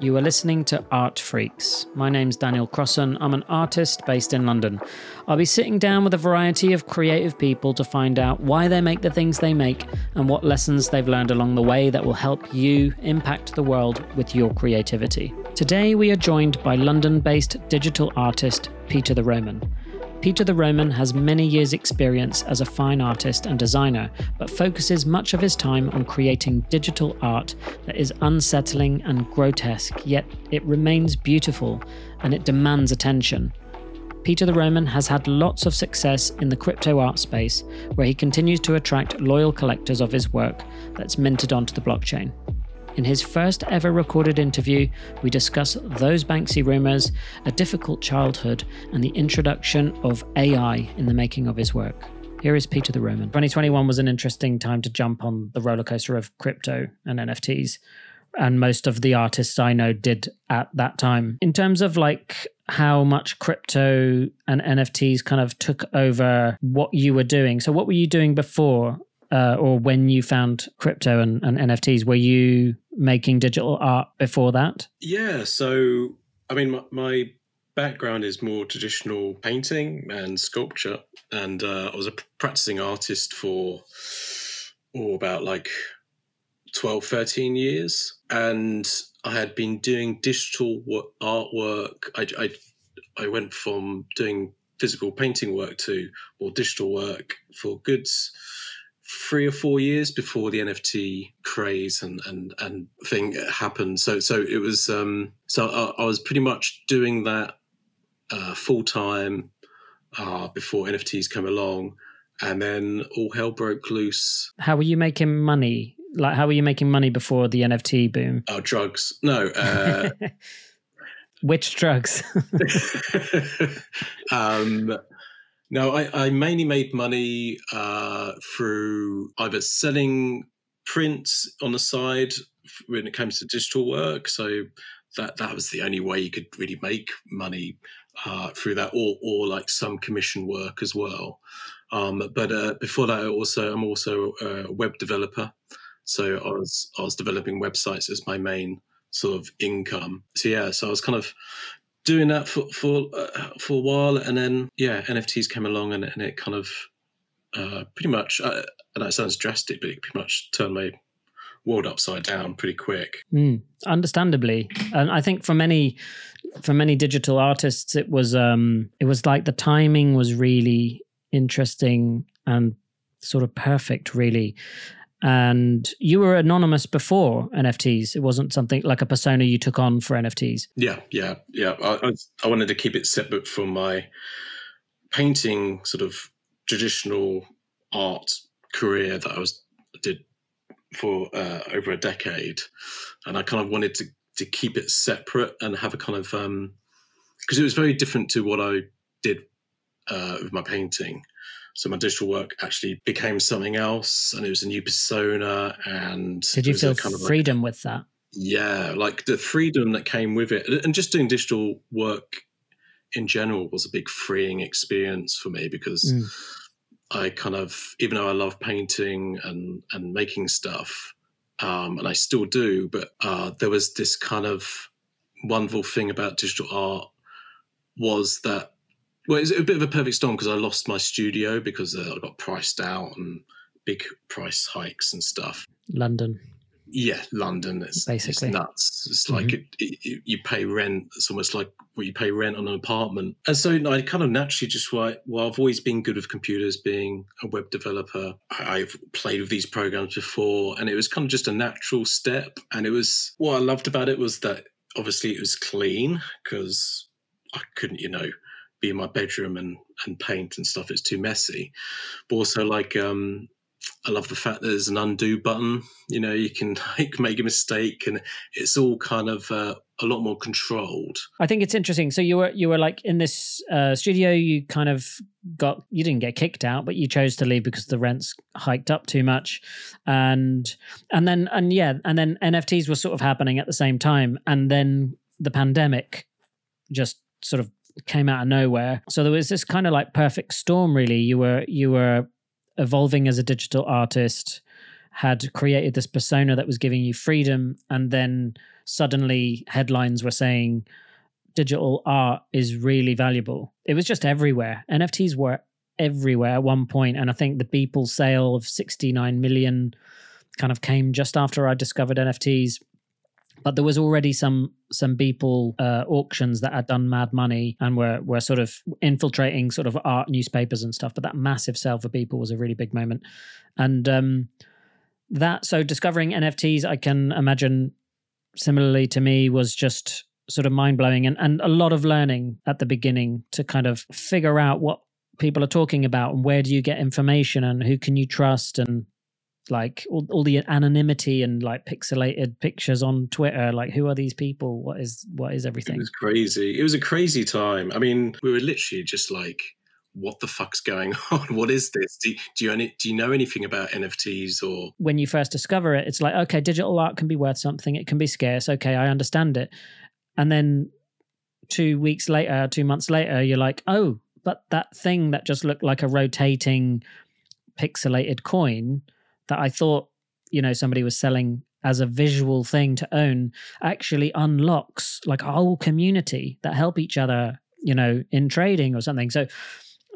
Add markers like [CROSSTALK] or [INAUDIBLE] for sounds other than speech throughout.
You are listening to Art Freaks. My name's Daniel Crossan. I'm an artist based in London. I'll be sitting down with a variety of creative people to find out why they make the things they make and what lessons they've learned along the way that will help you impact the world with your creativity. Today, we are joined by London based digital artist Peter the Roman. Peter the Roman has many years' experience as a fine artist and designer, but focuses much of his time on creating digital art that is unsettling and grotesque, yet it remains beautiful and it demands attention. Peter the Roman has had lots of success in the crypto art space, where he continues to attract loyal collectors of his work that's minted onto the blockchain. In his first ever recorded interview, we discuss those Banksy rumours, a difficult childhood, and the introduction of AI in the making of his work. Here is Peter the Roman. 2021 was an interesting time to jump on the roller coaster of crypto and NFTs. And most of the artists I know did at that time. In terms of like how much crypto and NFTs kind of took over what you were doing. So, what were you doing before uh, or when you found crypto and, and NFTs? Were you making digital art before that? Yeah. So, I mean, my, my background is more traditional painting and sculpture. And uh, I was a practicing artist for, oh, about like 12, 13 years. And I had been doing digital artwork. I, I, I went from doing physical painting work to more digital work for goods three or four years before the NFT craze and and and thing happened. So so it was um, so I, I was pretty much doing that uh, full time uh, before NFTs came along, and then all hell broke loose. How were you making money? Like how were you making money before the NFT boom? Oh, drugs. No. Uh, [LAUGHS] Which drugs? [LAUGHS] um, no, I, I mainly made money uh, through either selling prints on the side when it comes to digital work. So that that was the only way you could really make money uh, through that, or or like some commission work as well. Um, but uh, before that, I also I'm also a web developer, so I was I was developing websites as my main sort of income. So yeah, so I was kind of doing that for for uh, for a while, and then yeah, NFTs came along, and, and it kind of uh, pretty much. Uh, and that sounds drastic, but it pretty much turned my world upside down pretty quick. Mm, understandably, and I think for many for many digital artists, it was um it was like the timing was really interesting and sort of perfect, really and you were anonymous before NFTs. It wasn't something like a persona you took on for NFTs. Yeah, yeah, yeah. I, I wanted to keep it separate from my painting, sort of traditional art career that I was did for uh, over a decade, and I kind of wanted to to keep it separate and have a kind of because um, it was very different to what I did uh, with my painting. So my digital work actually became something else, and it was a new persona. And did you feel kind of freedom like, with that? Yeah, like the freedom that came with it, and just doing digital work in general was a big freeing experience for me because mm. I kind of, even though I love painting and and making stuff, um, and I still do, but uh, there was this kind of wonderful thing about digital art was that well, it's a bit of a perfect storm because I lost my studio because uh, I got priced out and big price hikes and stuff. London. Yeah, London. It's basically it's nuts. It's like mm-hmm. it, it, you pay rent. It's almost like what you pay rent on an apartment. And so I kind of naturally just like, well, I've always been good with computers, being a web developer. I've played with these programs before, and it was kind of just a natural step. And it was what I loved about it was that obviously it was clean because I couldn't, you know, be in my bedroom and and paint and stuff. It's too messy. But also like um I love the fact that there's an undo button. You know, you can [LAUGHS] like make a mistake, and it's all kind of uh, a lot more controlled. I think it's interesting. So you were you were like in this uh, studio. You kind of got you didn't get kicked out, but you chose to leave because the rents hiked up too much, and and then and yeah, and then NFTs were sort of happening at the same time, and then the pandemic just sort of came out of nowhere. So there was this kind of like perfect storm really. You were you were evolving as a digital artist, had created this persona that was giving you freedom and then suddenly headlines were saying digital art is really valuable. It was just everywhere. NFTs were everywhere at one point, and I think the Beeple sale of 69 million kind of came just after I discovered NFTs. But there was already some some Beeple uh, auctions that had done mad money and were were sort of infiltrating sort of art newspapers and stuff. But that massive sale for Beeple was a really big moment, and um, that so discovering NFTs, I can imagine similarly to me was just sort of mind blowing and, and a lot of learning at the beginning to kind of figure out what people are talking about and where do you get information and who can you trust and like all, all the anonymity and like pixelated pictures on twitter like who are these people what is what is everything it was crazy it was a crazy time i mean we were literally just like what the fuck's going [LAUGHS] on? What is this? Do, do you any, do you know anything about NFTs or [LAUGHS] when you first discover it? It's like okay, digital art can be worth something. It can be scarce. Okay, I understand it. And then two weeks later, two months later, you're like, oh, but that thing that just looked like a rotating pixelated coin that I thought you know somebody was selling as a visual thing to own actually unlocks like a whole community that help each other you know in trading or something so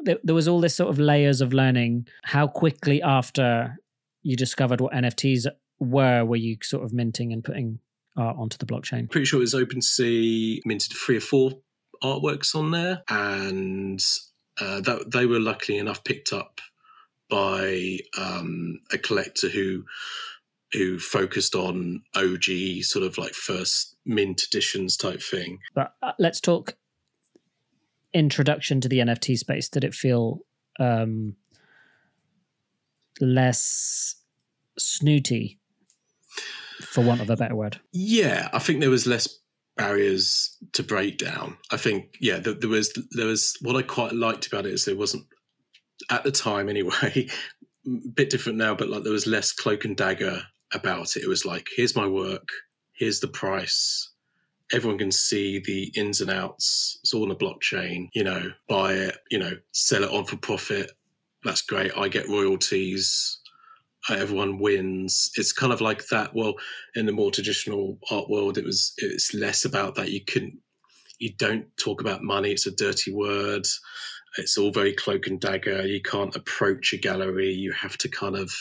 there was all this sort of layers of learning. How quickly after you discovered what NFTs were, were you sort of minting and putting art onto the blockchain? Pretty sure it was OpenSea minted three or four artworks on there, and uh, that they were luckily enough picked up by um, a collector who who focused on OG sort of like first mint editions type thing. But uh, let's talk introduction to the NFT space? Did it feel um, less snooty, for want of a better word? Yeah, I think there was less barriers to break down. I think yeah, there, there was there was what I quite liked about it is there wasn't at the time anyway, [LAUGHS] a bit different now, but like there was less cloak and dagger about it. It was like here's my work, here's the price, everyone can see the ins and outs. It's all on a blockchain, you know, buy it, you know, sell it on for profit. That's great. I get royalties. Everyone wins. It's kind of like that. Well, in the more traditional art world, it was it's less about that. You couldn't, you don't talk about money. It's a dirty word. It's all very cloak and dagger. You can't approach a gallery. You have to kind of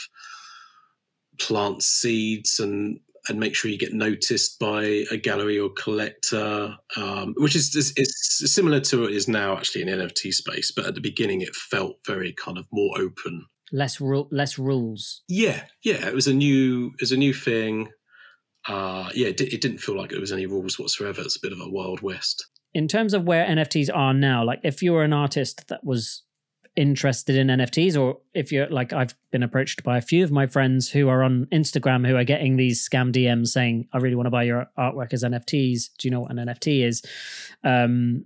plant seeds and and make sure you get noticed by a gallery or collector, um, which is, is, is similar to what is now actually in NFT space. But at the beginning, it felt very kind of more open, less ru- less rules. Yeah, yeah, it was a new it was a new thing. Uh, yeah, it, it didn't feel like it was any rules whatsoever. It's a bit of a wild west. In terms of where NFTs are now, like if you were an artist that was interested in NFTs, or if you're like, I've been approached by a few of my friends who are on Instagram who are getting these scam DMs saying, I really want to buy your artwork as NFTs. Do you know what an NFT is? Um,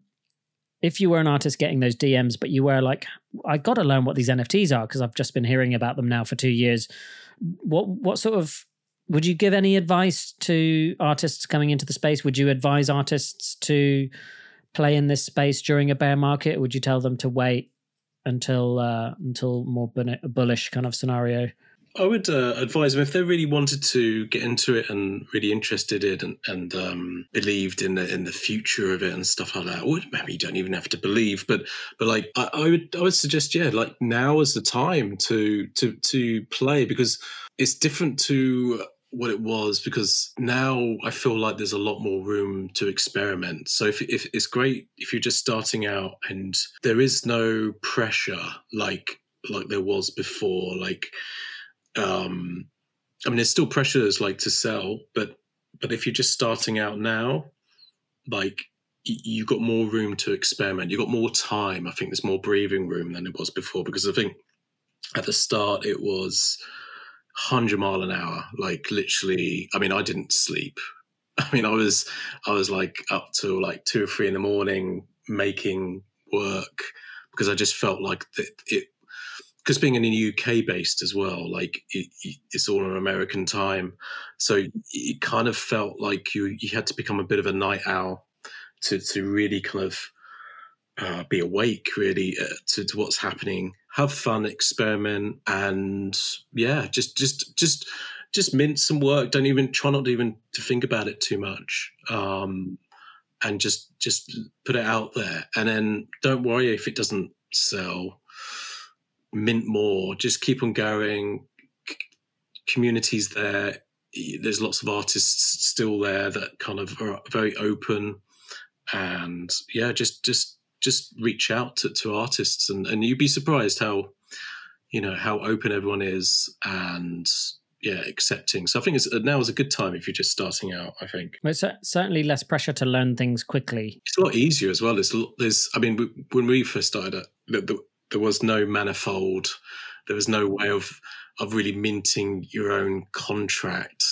if you were an artist getting those DMs, but you were like, I got to learn what these NFTs are because I've just been hearing about them now for two years. What what sort of would you give any advice to artists coming into the space? Would you advise artists to play in this space during a bear market? Would you tell them to wait until uh, until more bullish kind of scenario? I would uh, advise them if they really wanted to get into it and really interested in and, and um, believed in the in the future of it and stuff like that. Or maybe you don't even have to believe, but but like I, I would I would suggest yeah, like now is the time to to to play because it's different to what it was because now I feel like there's a lot more room to experiment. So if, if it's great if you're just starting out and there is no pressure like like there was before. Like, um, I mean, there's still pressures like to sell, but but if you're just starting out now, like you've got more room to experiment. You've got more time. I think there's more breathing room than it was before because I think at the start it was 100 mile an hour like literally i mean i didn't sleep. [LAUGHS] I mean i was i was like up to like two or three in the morning making work because i just felt like that it because being in the uk based as well like it, it's all on american time. So it kind of felt like you you had to become a bit of a night owl to to really kind of uh, be awake really uh, to, to what's happening have fun, experiment, and yeah, just just just just mint some work. Don't even try not to even to think about it too much. Um, and just just put it out there. And then don't worry if it doesn't sell. Mint more. Just keep on going. C- communities there. There's lots of artists still there that kind of are very open. And yeah just just just reach out to, to artists and and you'd be surprised how you know how open everyone is and yeah accepting. So i think it's now is a good time if you're just starting out i think. Well, it's certainly less pressure to learn things quickly. It's a lot easier as well. There's there's i mean when we first started it there was no manifold. There was no way of of really minting your own contract.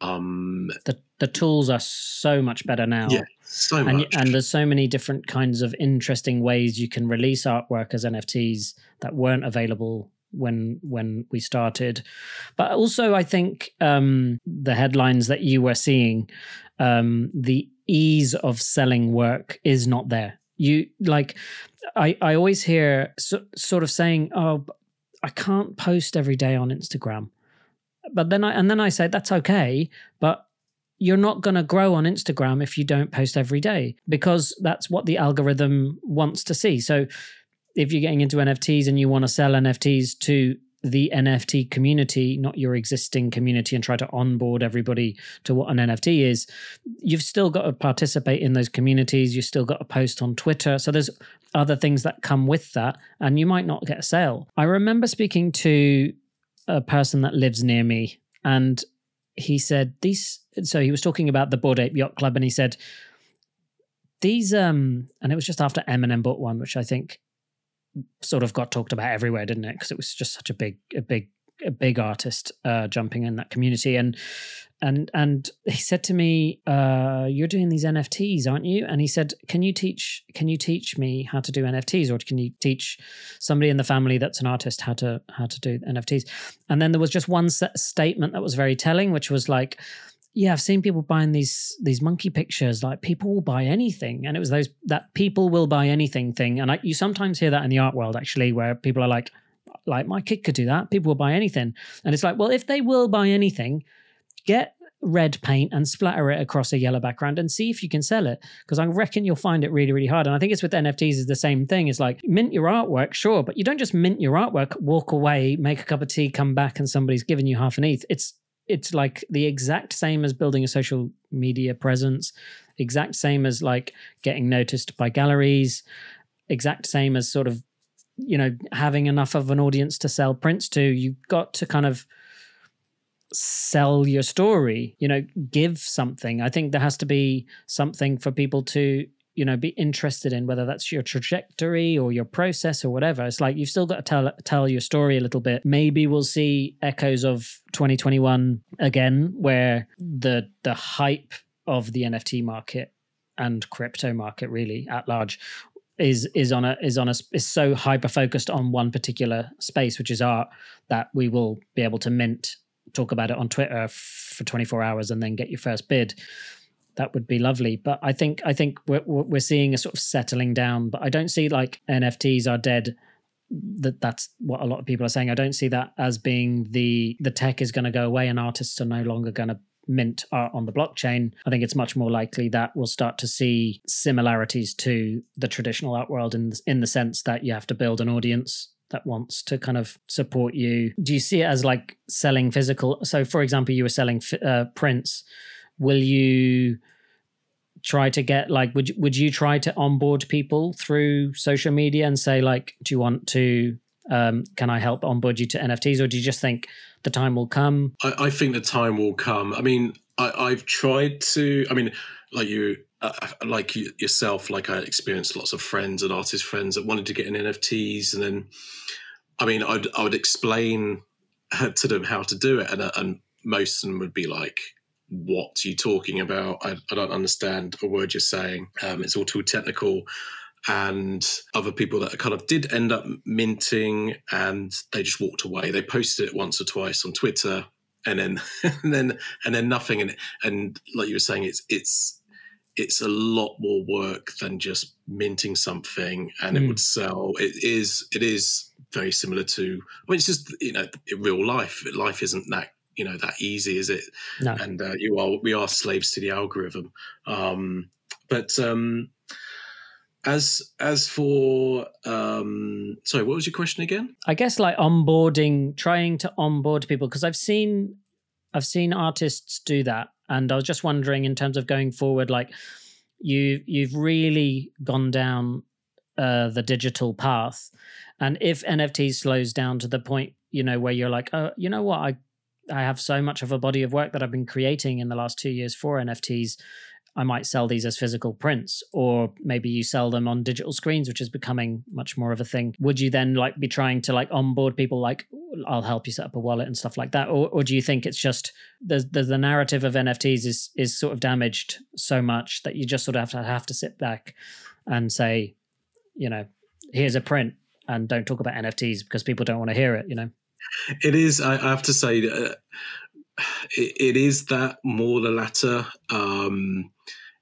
Um the the tools are so much better now. Yeah so and, much. and there's so many different kinds of interesting ways you can release artwork as nfts that weren't available when when we started. But also i think um the headlines that you were seeing um the ease of selling work is not there. You like i i always hear so, sort of saying oh i can't post every day on instagram. But then i and then i say that's okay but you're not going to grow on Instagram if you don't post every day because that's what the algorithm wants to see. So if you're getting into NFTs and you want to sell NFTs to the NFT community, not your existing community, and try to onboard everybody to what an NFT is, you've still got to participate in those communities. You've still got to post on Twitter. So there's other things that come with that, and you might not get a sale. I remember speaking to a person that lives near me, and he said these. So he was talking about the Bored Ape Yacht Club, and he said these. Um, and it was just after Eminem bought one, which I think sort of got talked about everywhere, didn't it? Because it was just such a big, a big, a big artist uh, jumping in that community, and and and he said to me, uh, "You're doing these NFTs, aren't you?" And he said, "Can you teach? Can you teach me how to do NFTs, or can you teach somebody in the family that's an artist how to how to do NFTs?" And then there was just one statement that was very telling, which was like yeah, I've seen people buying these these monkey pictures. Like people will buy anything, and it was those that people will buy anything thing. And I, you sometimes hear that in the art world actually, where people are like, like my kid could do that. People will buy anything, and it's like, well, if they will buy anything, get red paint and splatter it across a yellow background and see if you can sell it because i reckon you'll find it really really hard and i think it's with nfts is the same thing it's like mint your artwork sure but you don't just mint your artwork walk away make a cup of tea come back and somebody's given you half an ETH it's it's like the exact same as building a social media presence, exact same as like getting noticed by galleries, exact same as sort of you know having enough of an audience to sell prints to. You've got to kind of sell your story, you know, give something. I think there has to be something for people to you know be interested in whether that's your trajectory or your process or whatever. It's like you've still got to tell tell your story a little bit. Maybe we'll see echoes of 2021 again where the the hype of the nft market and crypto market really at large is is on a is on a is so hyper focused on one particular space which is art that we will be able to mint talk about it on twitter for 24 hours and then get your first bid that would be lovely. But I think I think we're we're seeing a sort of settling down. But I don't see like NFTs are dead. That that's what a lot of people are saying. I don't see that as being the the tech is going to go away and artists are no longer going to mint art on the blockchain. I think it's much more likely that we'll start to see similarities to the traditional art world in in the sense that you have to build an audience that wants to kind of support you. Do you see it as like selling physical? So, for example, you were selling uh, prints will you try to get like would would you try to onboard people through social media and say like do you want to um, can I help onboard you to NFTs or do you just think the time will come? I, I think the time will come. I mean, I, have tried to. I mean, like you, uh, like you, yourself, like I experienced lots of friends and artist friends that wanted to get in NFTs, and then, I mean, I'd I would explain [LAUGHS] to them how to do it, and and most of them would be like, what are you talking about? I, I don't understand a word you're saying. Um, it's all too technical. And other people that kind of did end up minting and they just walked away. They posted it once or twice on Twitter and then [LAUGHS] and then and then nothing. And and like you were saying, it's it's it's a lot more work than just minting something and mm. it hmm. would sell. It is it is very similar to I mean it's just you know real life. Life isn't that you know that easy, is it? No. And uh, you are we are slaves to the algorithm. Um, but um, as as for um, sorry, what was your question again? I guess like onboarding, trying to onboard people because I've seen I've seen artists do that, and I was just wondering in terms of going forward, like you you've really gone down uh, the digital path, and if NFT slows down to the point you know where you're like, oh, you know what, I I have so much of a body of work that I've been creating in the last two years for NFTs. I might sell these as physical prints, or maybe you sell them on digital screens, which is becoming much more of a thing. Would you then like be trying to like onboard people like I'll help you set up a wallet and stuff like that, or or do you think it's just the the, the narrative of NFTs is is sort of damaged so much that you just sort of have to have to sit back and say, you know, here's a print, and don't talk about NFTs because people don't want to hear it, you know. It is. I, have to say, uh, it, it is that more the latter, um,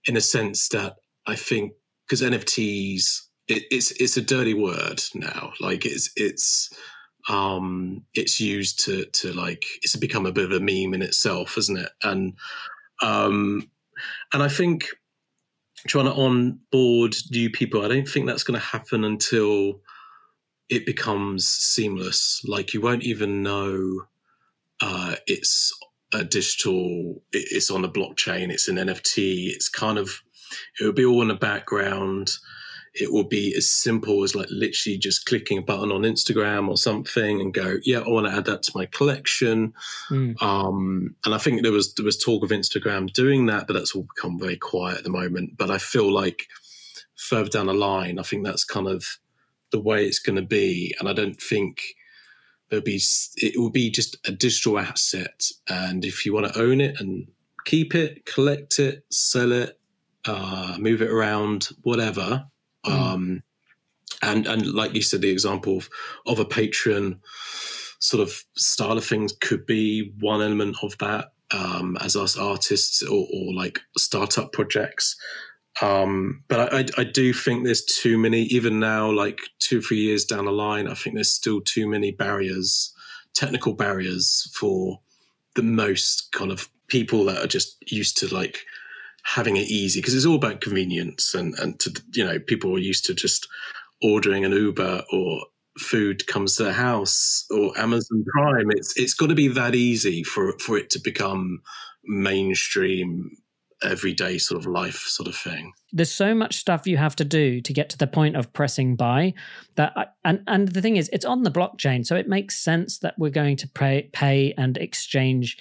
in a sense that I think because NFTs, it, it's it's a dirty word now. Like it's it's um, it's used to to like it's become a bit of a meme in itself, isn't it? And um, and I think trying to onboard new people, I don't think that's going to happen until it becomes seamless. Like you won't even know uh, it's a digital, it's on a blockchain, it's an NFT. It's kind of, it will be all in the background. It will be as simple as like literally just clicking a button on Instagram or something and go, yeah, I want to add that to my collection. Mm. Um, and I think there was there was talk of Instagram doing that, but that's all become very quiet at the moment. But I feel like further down the line, I think that's kind of the way it's going to be, and I don't think there'll be it will be just a digital asset. And if you want to own it and keep it, collect it, sell it, uh, move it around, whatever. Mm. Um, and and like you said, the example of, of a Patreon sort of style of things could be one element of that. Um, as us artists or, or like startup projects, um, but I, I, do think there's too many, even now, like two, three years down the line, I think there's still too many barriers, technical barriers for the most kind of people that are just used to like having it easy because it's all about convenience and, and to, you know, people are used to just ordering an Uber or food comes to the house or Amazon Prime. It's, it's got to be that easy for, for it to become mainstream everyday sort of life sort of thing. There's so much stuff you have to do to get to the point of pressing buy that I, and and the thing is it's on the blockchain so it makes sense that we're going to pay pay and exchange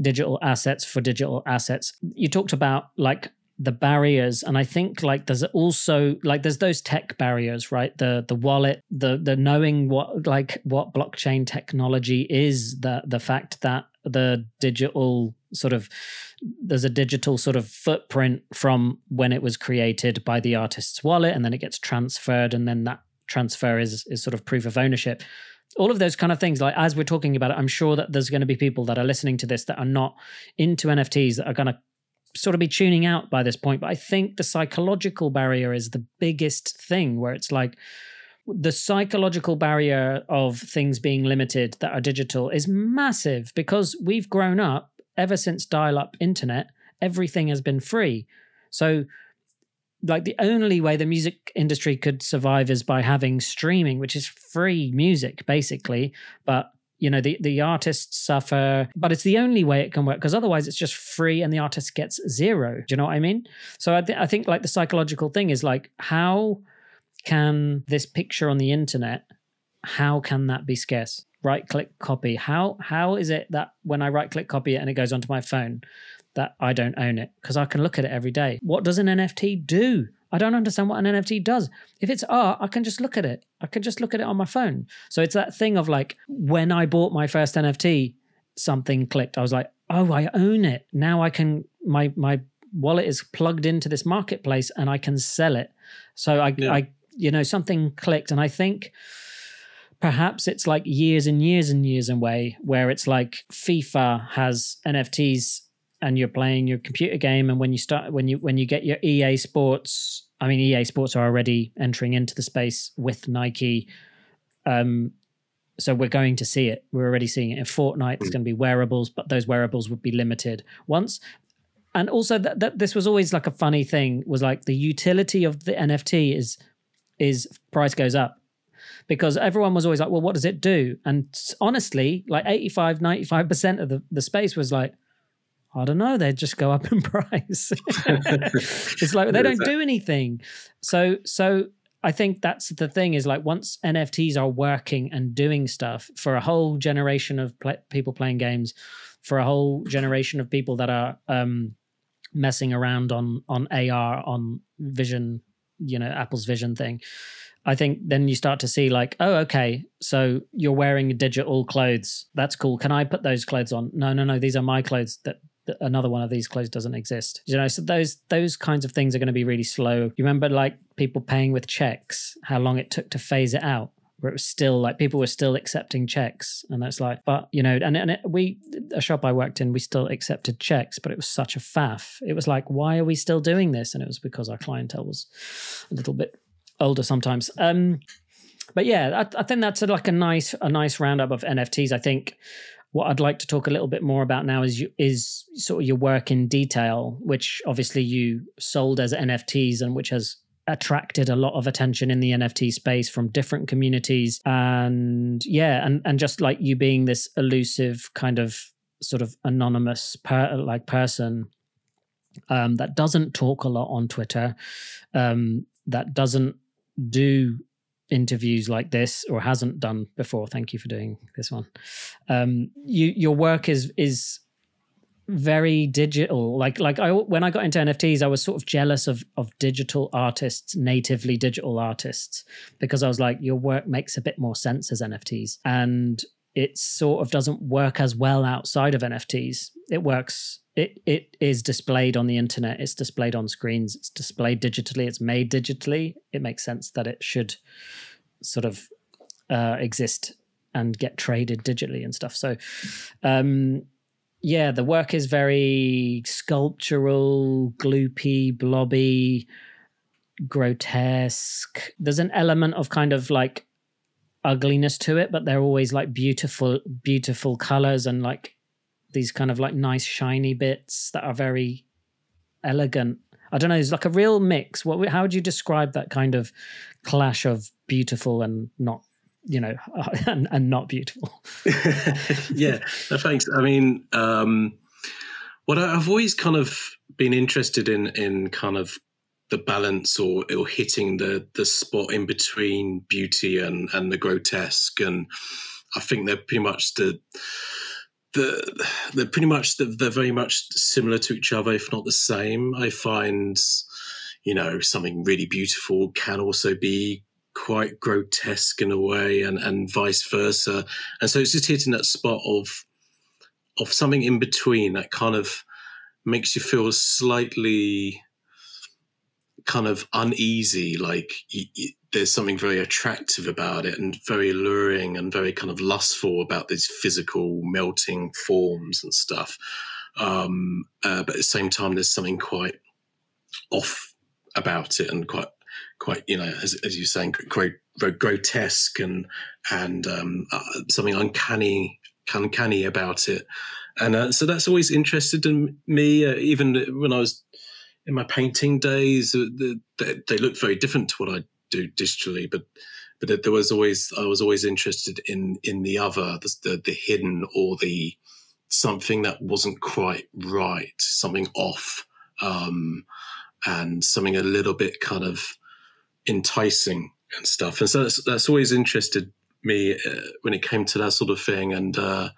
digital assets for digital assets. You talked about like the barriers and i think like there's also like there's those tech barriers right the the wallet the the knowing what like what blockchain technology is the the fact that the digital sort of there's a digital sort of footprint from when it was created by the artist's wallet and then it gets transferred and then that transfer is is sort of proof of ownership. All of those kind of things like as we're talking about it i'm sure that there's going to be people that are listening to this that are not into nfts that are going to sort of be tuning out by this point. But i think the psychological barrier is the biggest thing where it's like the psychological barrier of things being limited that are digital is massive because we've grown up ever since dial up internet, everything has been free. So, like, the only way the music industry could survive is by having streaming, which is free music, basically. But you know the the artists suffer but it's the only way it can work because otherwise it's just free and the artist gets zero do you know what i mean so I, th- I think like the psychological thing is like how can this picture on the internet how can that be scarce? Right click copy. How how is it that when i right click copy it and it goes onto my phone that i don't own it? Because i can look at it every day. What does an nft do? I don't understand what an nft does. If it's art i can just look at it. I can just look at it on my phone. So it's that thing of like when i bought my first nft something clicked. I was like oh i own it. Now i can my my wallet is plugged into this marketplace and i can sell it. So i yeah. i you know something clicked and i think perhaps it's like years and years and years away where it's like FIFA has NFTs and you're playing your computer game and when you start when you when you get your EA Sports I mean EA Sports are already entering into the space with Nike um so we're going to see it. We're already seeing it in Fortnite. There's going to be wearables, but those wearables would be limited once. And also that, that this was always like a funny thing was like the utility of the NFT is is price goes up because everyone was always like, well, what does it do? And honestly, like 85, 95% of the, the space was like, I don't know, they just go up in [LAUGHS] price. [LAUGHS] it's like they don't do anything. So so I think that's the thing is like once NFTs are working and doing stuff for a whole generation of people playing games, for a whole generation of people that are um, messing around on on AR on Vision, you know, Apple's Vision thing. I think then you start to see like, oh, okay, so you're wearing digital clothes. That's cool. Can I put those clothes on? No, no, no. These are my clothes. That another one of these clothes doesn't exist. You know, so those those kinds of things are going to be really slow. You remember like people paying with checks, how long it took to phase it out, where it was still like people were still accepting checks, and that's like, but you know, and and it, we a shop I worked in, we still accepted checks, but it was such a faff. It was like, why are we still doing this? And it was because our clientele was a little bit older sometimes. Um, but yeah, I, I think that's a, like a nice a nice roundup of NFTs. I think what I'd like to talk a little bit more about now is you, is sort of your work in detail, which obviously you sold as NFTs and which has attracted a lot of attention in the NFT space from different communities. And yeah, and and just like you being this elusive kind of sort of anonymous per, like person um, that doesn't talk a lot on Twitter, um, that doesn't do interviews like this or hasn't done before. Thank you for doing this one. Um, you your work is is very digital. Like like I when I got into NFTs, I was sort of jealous of of digital artists, natively digital artists, because I was like, your work makes a bit more sense as NFTs, and it sort of doesn't work as well outside of NFTs. It works. It it is displayed on the internet. It's displayed on screens. It's displayed digitally. It's made digitally. It makes sense that it should sort of uh, exist and get traded digitally and stuff. So, um, yeah, the work is very sculptural, gloopy, blobby, grotesque. There's an element of kind of like ugliness to it, but they're always like beautiful, beautiful colors and like these kind of like nice shiny bits that are very elegant. I don't know. It's like a real mix. What? How would you describe that kind of clash of beautiful and not, you know, [LAUGHS] and, and not beautiful? [LAUGHS] yeah, thanks. I mean, um, what I've always kind of been interested in in kind of the balance or, or hitting the the spot in between beauty and and the grotesque and i think they're pretty much the the they're pretty much the, they're very much similar to each other if not the same i find you know something really beautiful can also be quite grotesque in a way and and vice versa. And so it's just hitting that spot of of something in between that kind of makes you feel slightly kind of uneasy like you, you, there's something very attractive about it and very alluring and very kind of lustful about these physical melting forms and stuff. Um, uh, but at the same time there's something quite off about it and quite quite you know as, as you're saying quite, grotesque and and um, uh, something uncanny uncanny about it. And uh, so that's always interested in me uh, even when i was in my painting days, uh, they, they looked very different to what I do digitally, but but there was always I was always interested in in the other, the, the, the hidden or the something that wasn't quite right, something off, um, and something a little bit kind of enticing and stuff. And so that's, that's always interested me uh, when it came to that sort of thing, and uh,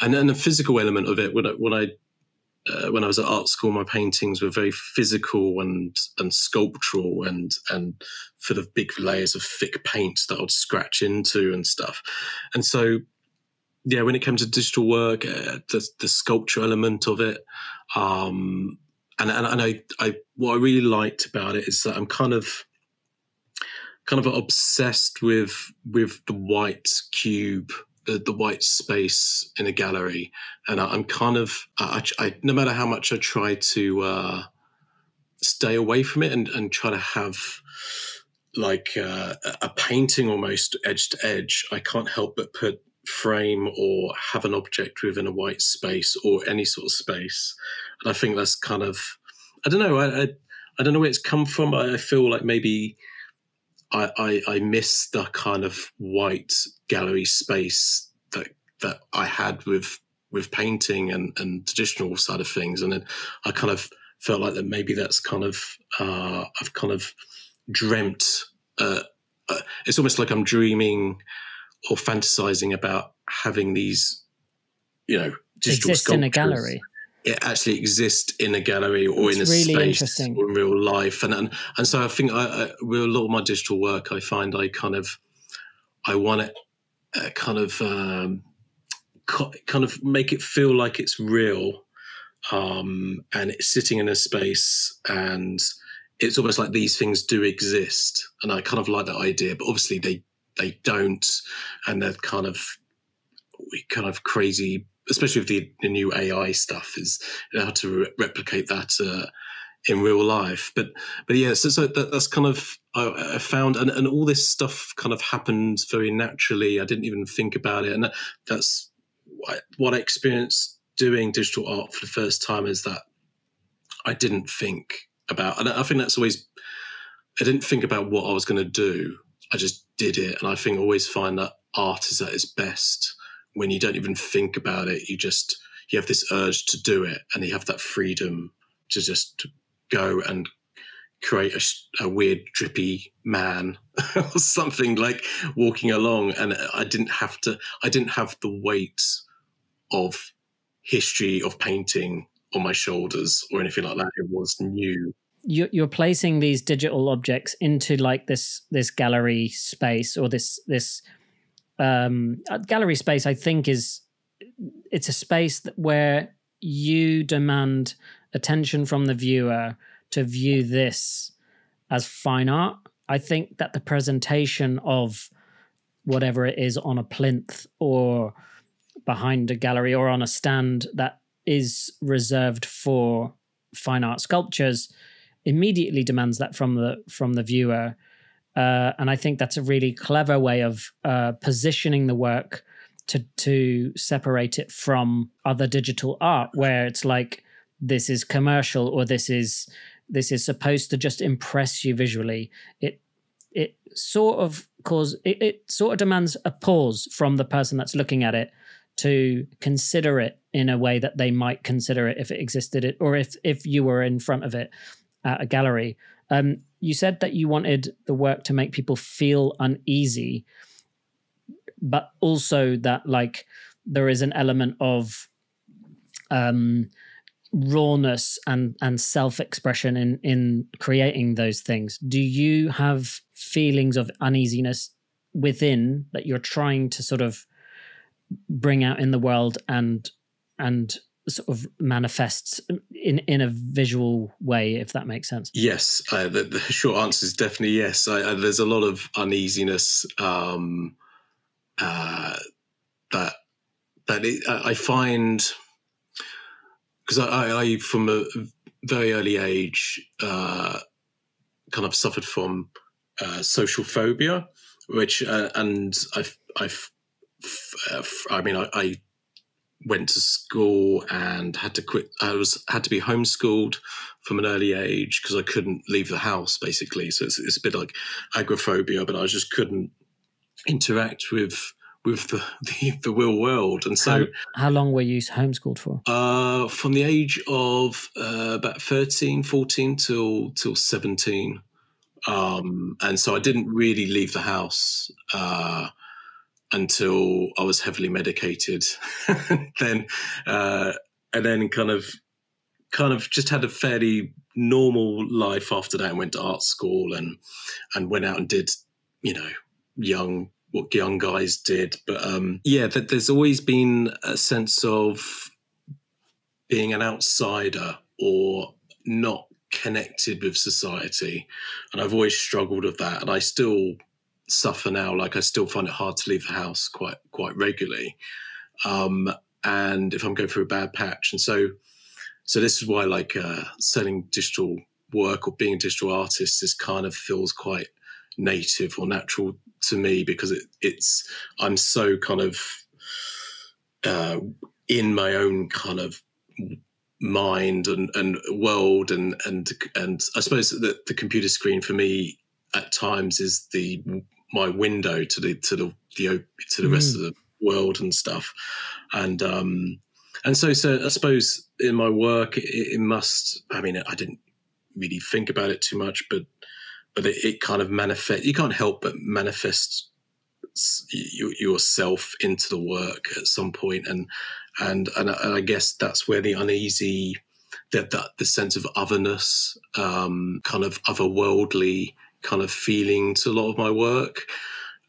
and then the physical element of it when I, when I uh, when I was at art school, my paintings were very physical and and sculptural and and full of big layers of thick paint that I'd scratch into and stuff. And so, yeah, when it came to digital work, uh, the the sculpture element of it, um, and and, and I, I what I really liked about it is that I'm kind of kind of obsessed with with the white cube the, the white space in a gallery, and I, am kind of I, I, no matter how much I try to uh, stay away from it and, and try to have like uh, a painting almost edge to edge, I can't help but put frame or have an object within a white space or any sort of space. And I think that's kind of, I don't know, I, I, I don't know where it's come from. I, I feel like maybe I, I, I miss the kind of white gallery space that that I had with with painting and, and traditional side of things. And then I kind of felt like that maybe that's kind of uh, I've kind of dreamt. Uh, uh, it's almost like I'm dreaming or fantasizing about having these, you know, digital exist in a gallery. It actually exists in a gallery or in a really space or in real life, and and, and so I think I, I, with a lot of my digital work, I find I kind of I want to uh, kind of um, kind of make it feel like it's real um, and it's sitting in a space and it's almost like these things do exist. And i kind of like that idea but obviously they they don't. And they're kind of we kind of crazy especially with the, the new ai stuff is how to re- replicate that uh, in real life but but yeah so, so that, that's kind of I, I, found and, and all this stuff kind of happened very naturally i didn't even think about it and that, that's what I experienced doing digital art for the first time is that I didn't think about, and I think that's always, I didn't think about what I was going to do. I just did it. And I think I always find that art is at its best when you don't even think about it. You just, you have this urge to do it and you have that freedom to just go and create a, a, weird drippy man [LAUGHS] or something like walking along and i didn't have to i didn't have the weight of history of painting on my shoulders or anything like that. It was new. You're placing these digital objects into like this this gallery space or this this um, uh, gallery space. I think is it's a space where you demand attention from the viewer to view this as fine art. I think that the presentation of whatever it is on a plinth or behind a gallery or on a stand that is reserved for fine art sculptures immediately demands that from the from the viewer uh, and I think that's a really clever way of uh, positioning the work to to separate it from other digital art, where it's like this is commercial or this is this is supposed to just impress you visually. It it sort of cause it, it sort of demands a pause from the person that's looking at it to consider it in a way that they might consider it if it existed or if if you were in front of it at a gallery um, you said that you wanted the work to make people feel uneasy but also that like there is an element of um, rawness and and self-expression in in creating those things. Do you have feelings of uneasiness within that you're trying to sort of bring out in the world and and sort of manifests in in a visual way if that makes sense. Yes uh, the, the, short answer is definitely yes. I, I, there's a lot of uneasiness um, uh, that that it, I find because I, I, from a very early age uh, kind of suffered from uh, social phobia which uh, and I've I've uh, I mean, I, I, went to school and had to quit. I was had to be homeschooled from an early age because I couldn't leave the house, basically. So it's, it's a bit like agoraphobia, but I just couldn't interact with with the, [LAUGHS] the, the real world. And so, how, how, long were you homeschooled for? Uh, from the age of uh, about 13, 14 till till seventeen. Um, and so I didn't really leave the house. Uh, until I was heavily medicated. [LAUGHS] then, uh, and then kind of, kind of just had a fairly normal life after that. and went to art school and and went out and did, you know, young what young guys did. But um, yeah, that there's always been a sense of being an outsider or not connected with society, and I've always struggled with that, and I still suffer now. Like I still find it hard to leave the house quite quite regularly, um, and if I'm going through a bad patch, and so so this is why like uh, selling digital work or being a digital artist is kind of feels quite native or natural to me because it, it's I'm so kind of uh, in my own kind of mind and, and world and and and I suppose that the computer screen for me at times is the my window to the to the, the to the rest mm. of the world and stuff and um and so so I suppose in my work it, it must I mean I didn't really think about it too much but but it, it kind of manifest you can't help but manifest yourself into the work at some point and and and, and I guess that's where the uneasy that that the sense of otherness um, kind of otherworldly kind of feeling to a lot of my work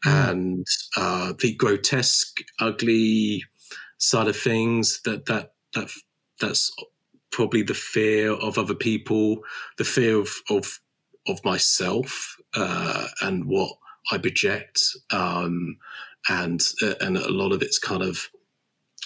mm. and uh, the grotesque ugly side of things that that that that's probably the fear of other people the fear of of of myself uh, and what I project, um, and uh, and a lot of it's kind of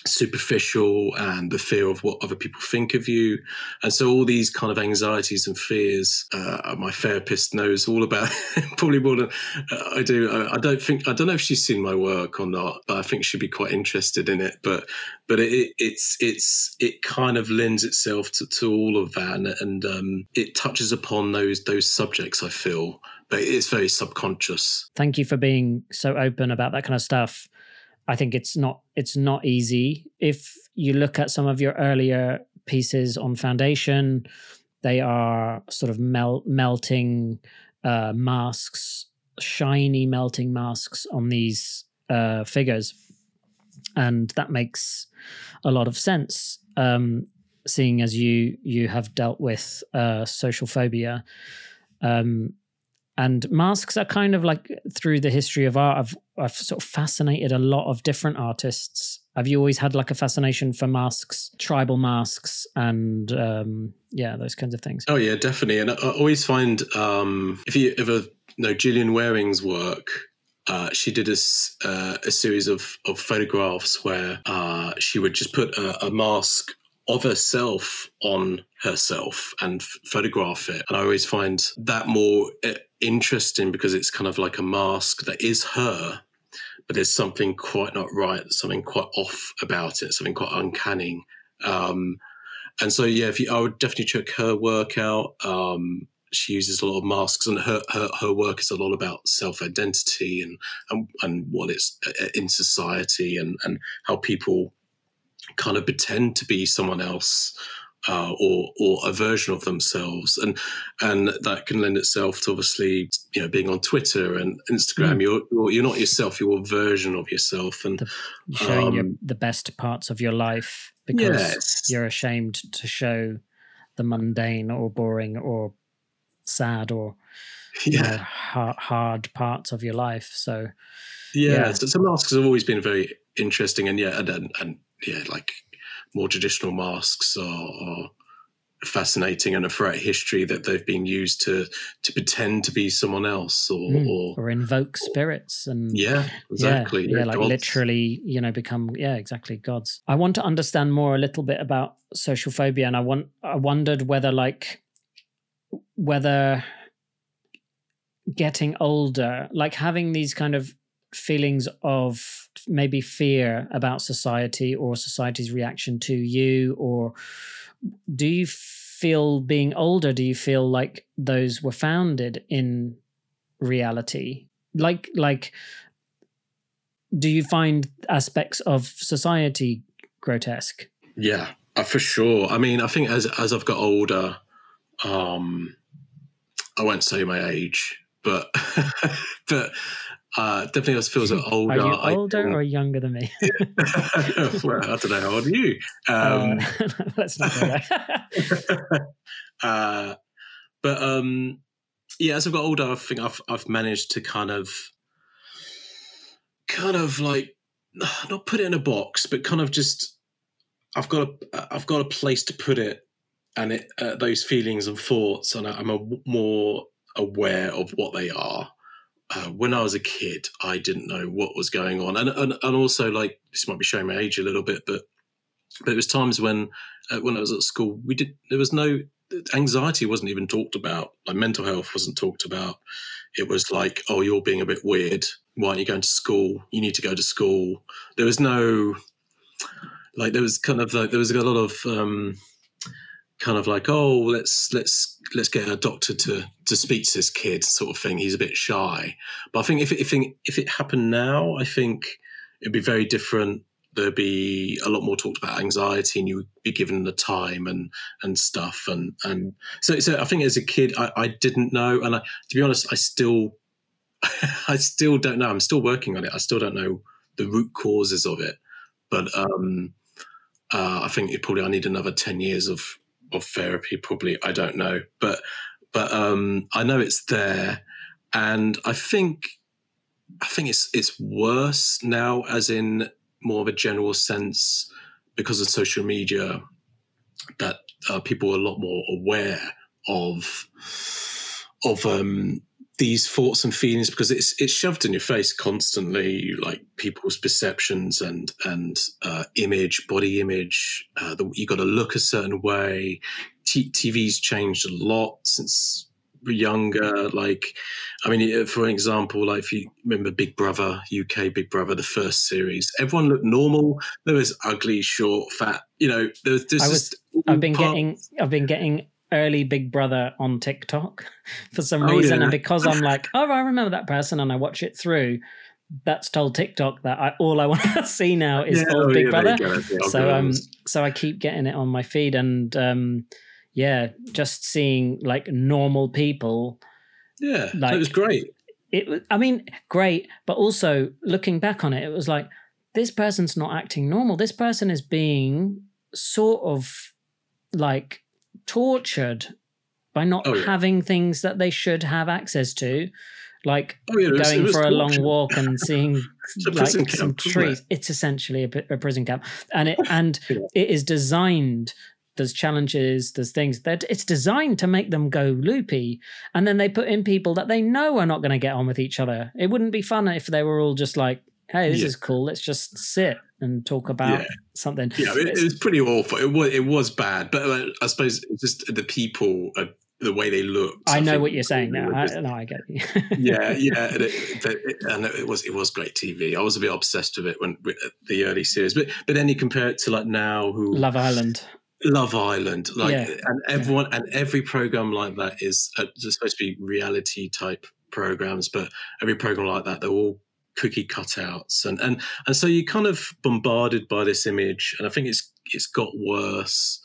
superficial and the fear of what other people think of you. And so all these kind of anxieties and fears uh, my therapist knows all about [LAUGHS] probably more than uh, i do. I, don't think i don't know if she's seen my work or not but i think she'd be quite interested in it. But but it, it's it's it kind of lends itself to, to all of that. And, and um, it touches upon those those subjects i feel but it's very subconscious. Thank you for being so open about that kind of stuff I think it's not it's not easy. If you look at some of your earlier pieces on Foundation, they are sort of mel- melting uh, masks, shiny melting masks on these uh, figures, and that makes a lot of sense. Um, seeing as you you have dealt with uh, social phobia, um, and masks are kind of like through the history of art I've, I've sort of fascinated a lot of different artists. Have you always had like a fascination for masks tribal masks and um, yeah those kinds of things? Oh yeah definitely. And i always find um, if you ever know Gillian Wearing's work uh, she did a, uh, a series of, of photographs where uh, she would just put a, a mask of herself on herself and f- photograph it. And I always find that more uh, interesting because it's kind of like a mask that is her, but there's something quite not right, something quite off about it, something quite uncanny. Um, and so, yeah, if you, I would definitely check her work out. Um, she uses a lot of masks, and her her, her work is a lot about self identity and, and and what it's uh, in society and and how people kind of pretend to be someone else uh, or or a version of themselves, and and that can lend itself to obviously you know being on Twitter and Instagram. Mm. You're you're not yourself; you're a version of yourself, and the, showing um, your, the best parts of your life because yes. you're ashamed to show the mundane or boring or sad or [LAUGHS] yeah. know, hard, hard parts of your life. So yeah, yeah. So, so masks have always been very interesting, and yeah, and, and, and yeah, like more traditional masks are, are fascinating and a threat history that they've been used to to pretend to be someone else or mm, or, or, invoke spirits and yeah exactly yeah, yeah like gods. literally you know become yeah exactly gods i want to understand more a little bit about social phobia and i want i wondered whether like whether getting older like having these kind of feelings of maybe fear about society or society's reaction to you or do you feel being older do you feel like those were founded in reality? Like like do you find aspects of society grotesque? Yeah uh, for sure. I mean i think as as i've got older um i won't say my age but [LAUGHS] but uh, definitely feels [LAUGHS] older. Are you older I, or [LAUGHS] younger than me? [LAUGHS] well, I don't know. How old are you? Um, uh, let's not go uh, but um, yeah, as I've got older, I think I've I've managed to kind of, kind of like, [SIGHS] not put it in a box, but kind of just, I've got a I've got a place to put it, and it uh, those feelings and thoughts, and I'm a, more aware of what they are uh, when I was a kid, I didn't know what was going on, and and, and also like this might be showing my age a little bit, but but it was times when uh, when I was at school, we did there was no anxiety wasn't even talked about. Like mental health wasn't talked about. It was like, oh, you're being a bit weird. Why aren't you going to school? You need to go to school. There was no, like, there was kind of like there was a lot of um, kind of like, oh, let's let's let's get a doctor to to speak to this kid, sort of thing. He's a bit shy. But I think if if it, if it happened now, I think it'd be very different. There'd be a lot more talked about anxiety and you would be given the time and and stuff. And and so so I think as a kid I, I didn't know. And I, to be honest I still [LAUGHS] I still don't know. I'm still working on it. I still don't know the root causes of it. But um uh, I think it probably I need another 10 years of of therapy probably I don't know. But but um I know it's there. And I think I think it's it's worse now as in more of a general sense because of social media that uh, people are a lot more aware of of um, these thoughts and feelings because it's it's shoved in your face constantly, like people's perceptions and and uh, image, body image. Uh, the, you got to look a certain way. T- TV's changed a lot since we're younger. Like, I mean, for example, like if you remember Big Brother, UK Big Brother, the first series, everyone looked normal. There was ugly, short, fat. You know, there was. There was I was. I've been part- getting. I've been getting early Big Brother on TikTok [LAUGHS] for some oh, reason, yeah. and because I'm like, oh, I remember that person, and I watch it through. That's told TikTok that I, all I [LAUGHS] want to see now is yeah, old oh, Big yeah, Brother. So um, so I keep getting it on my feed, and um, yeah, just seeing like normal people. Yeah, like, it was great. It, was I mean, great, but also looking back on it, it was like this person's not acting normal. This person is being sort of like tortured by not oh, yeah. having things that they should have access to like oh, yeah, going was, for a long walk and [LAUGHS] seeing like some camp, trees. It? It's essentially a, a, prison camp, and it [LAUGHS] and yeah. it is designed there's challenges, there's things that it's designed to make them go loopy. And then they put in people that they know are not going to get on with each other. It wouldn't be fun if they were all just like, hey, this yeah. is cool. Let's just sit and talk about yeah. something. Yeah, it, it, was pretty awful. It was it was bad, but uh, I suppose just the people. Uh, the way they looked. I, I know what you're saying now. Just, I, no, I get you. yeah, [LAUGHS] yeah, and it, and it, was it was great TV. I was a bit obsessed with it when with the early series, but but then you compare it to like now, who Love Island. Love Island, like, yeah. and everyone and every program like that is uh, supposed to be reality type programs, but every program like that, they're all cookie cutouts, and and and so you're kind of bombarded by this image, and I think it's it's got worse,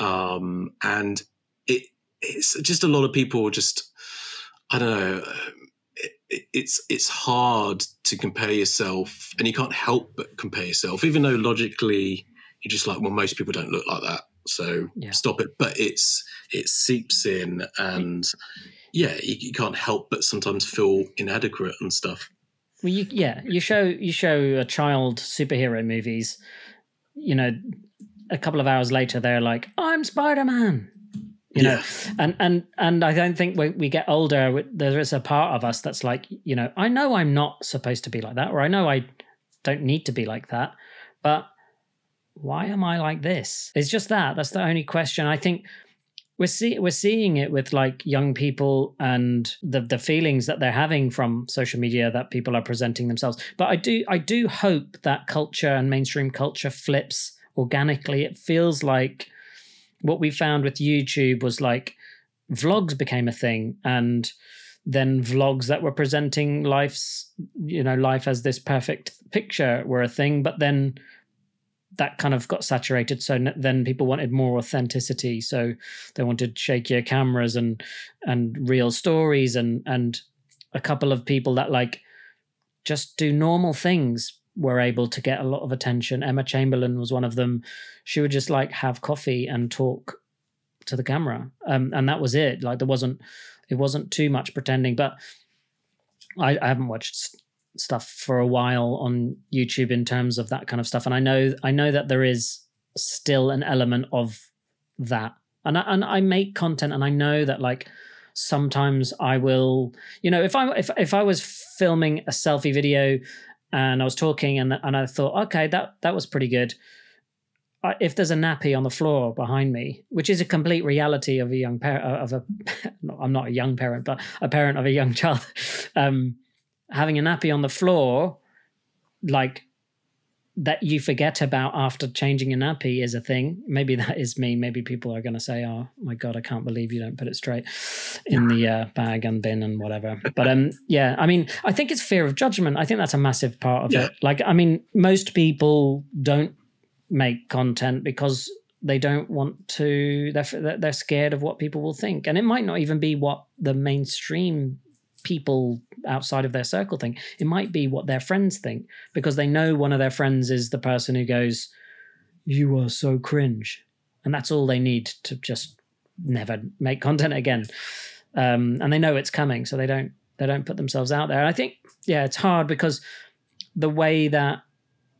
um, and it it's just a lot of people just, I don't know. It, it's it's hard to compare yourself, and you can't help but compare yourself, even though logically you're just like, well, most people don't look like that so yeah. stop it. But it's it seeps in, and yeah, you, you, can't help but sometimes feel inadequate and stuff. Well, you, yeah, you show you show a child superhero movies. You know, a couple of hours later, they're like, "I'm Spider Man." You know, yeah. and and and I don't think when we get older, there is a part of us that's like, you know, I know I'm not supposed to be like that, or I know I don't need to be like that, but why am I like this? It's just that. That's the only question. I think we're see we're seeing it with like young people and the the feelings that they're having from social media that people are presenting themselves. But I do I do hope that culture and mainstream culture flips organically. It feels like what we found with YouTube was like vlogs became a thing and then vlogs that were presenting life's you know life as this perfect picture were a thing but then that kind of got saturated. So then people wanted more authenticity. So they wanted shakier cameras and and real stories and and a couple of people that like just do normal things were able to get a lot of attention. Emma Chamberlain was one of them. She would just like have coffee and talk to the camera, um, and that was it. Like there wasn't it wasn't too much pretending. But I, I haven't watched stuff for a while on YouTube in terms of that kind of stuff, and I know I know that there is still an element of that, and I, and I make content, and I know that like sometimes I will, you know, if I if if I was filming a selfie video and I was talking and and I thought, okay, that that was pretty good. If there's a nappy on the floor behind me, which is a complete reality of a young parent of a, [LAUGHS] I'm not a young parent, but a parent of a young [LAUGHS] child, um, having a nappy on the floor, like that you forget about after changing a nappy is a thing. Maybe [LAUGHS] that is me. Maybe people are going to say, "Oh my god, I can't believe you don't put it straight in the uh, bag and bin and whatever." But um, yeah, I mean, I think it's fear of judgment. I think that's a massive part of Yeah. it. Like, I mean, most people don't make content because they don't want to. They're they're- they're scared of what people will think, and it might not even be what the mainstream people outside of their circle think. It might be what their friends think because they know one of their friends is the person who goes, "You are so cringe," and that's all they need to just never make content again. Um, and they know it's coming, so they don't they don't put themselves out there. And I think yeah, it's hard because the way that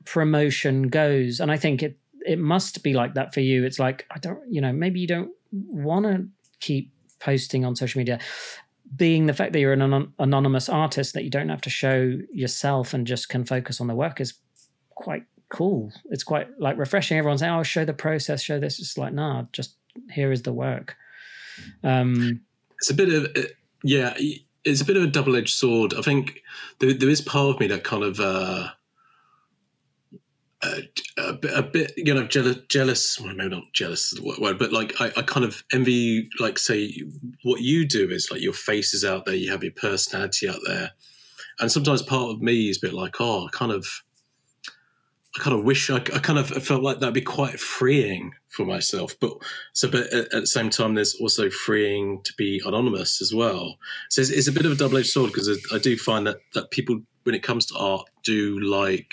promotion goes, and I think it it must be like that for you. It's like I don't, you know, maybe you don't want to keep posting on social media being the fact that you're an anon- anonymous artist that you don't have to show yourself and just can focus on the work is quite cool. It's quite like refreshing. Everyone's saying, "Oh, show the process, show this." It's like, nah, just here is the work. Um, it's a bit of uh, yeah it's a bit of a double-edged sword i think there, there is part of me that kind of uh a, a, bit, you know jealous jealous well maybe not jealous is the word but like I, I kind of envy you. like say what you do is like your face is out there you have your personality out there and sometimes part of me is a bit like oh i kind of I kind of wish I, I kind of felt like that'd be quite freeing for myself, but so but at, at the same time, there's also freeing to be anonymous as well. So it's, it's a bit of a double edged sword because I, I do find that that people, when it comes to art, do like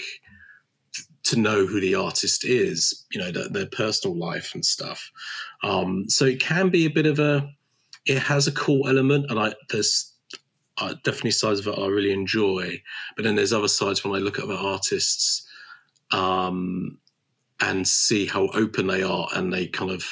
to know who the artist is, you know, their, their personal life and stuff. Um, so it can be a bit of a, it has a cool element, and I there's uh, definitely sides of it I really enjoy, but then there's other sides when I look at other artists um, and see how open they are, and they kind of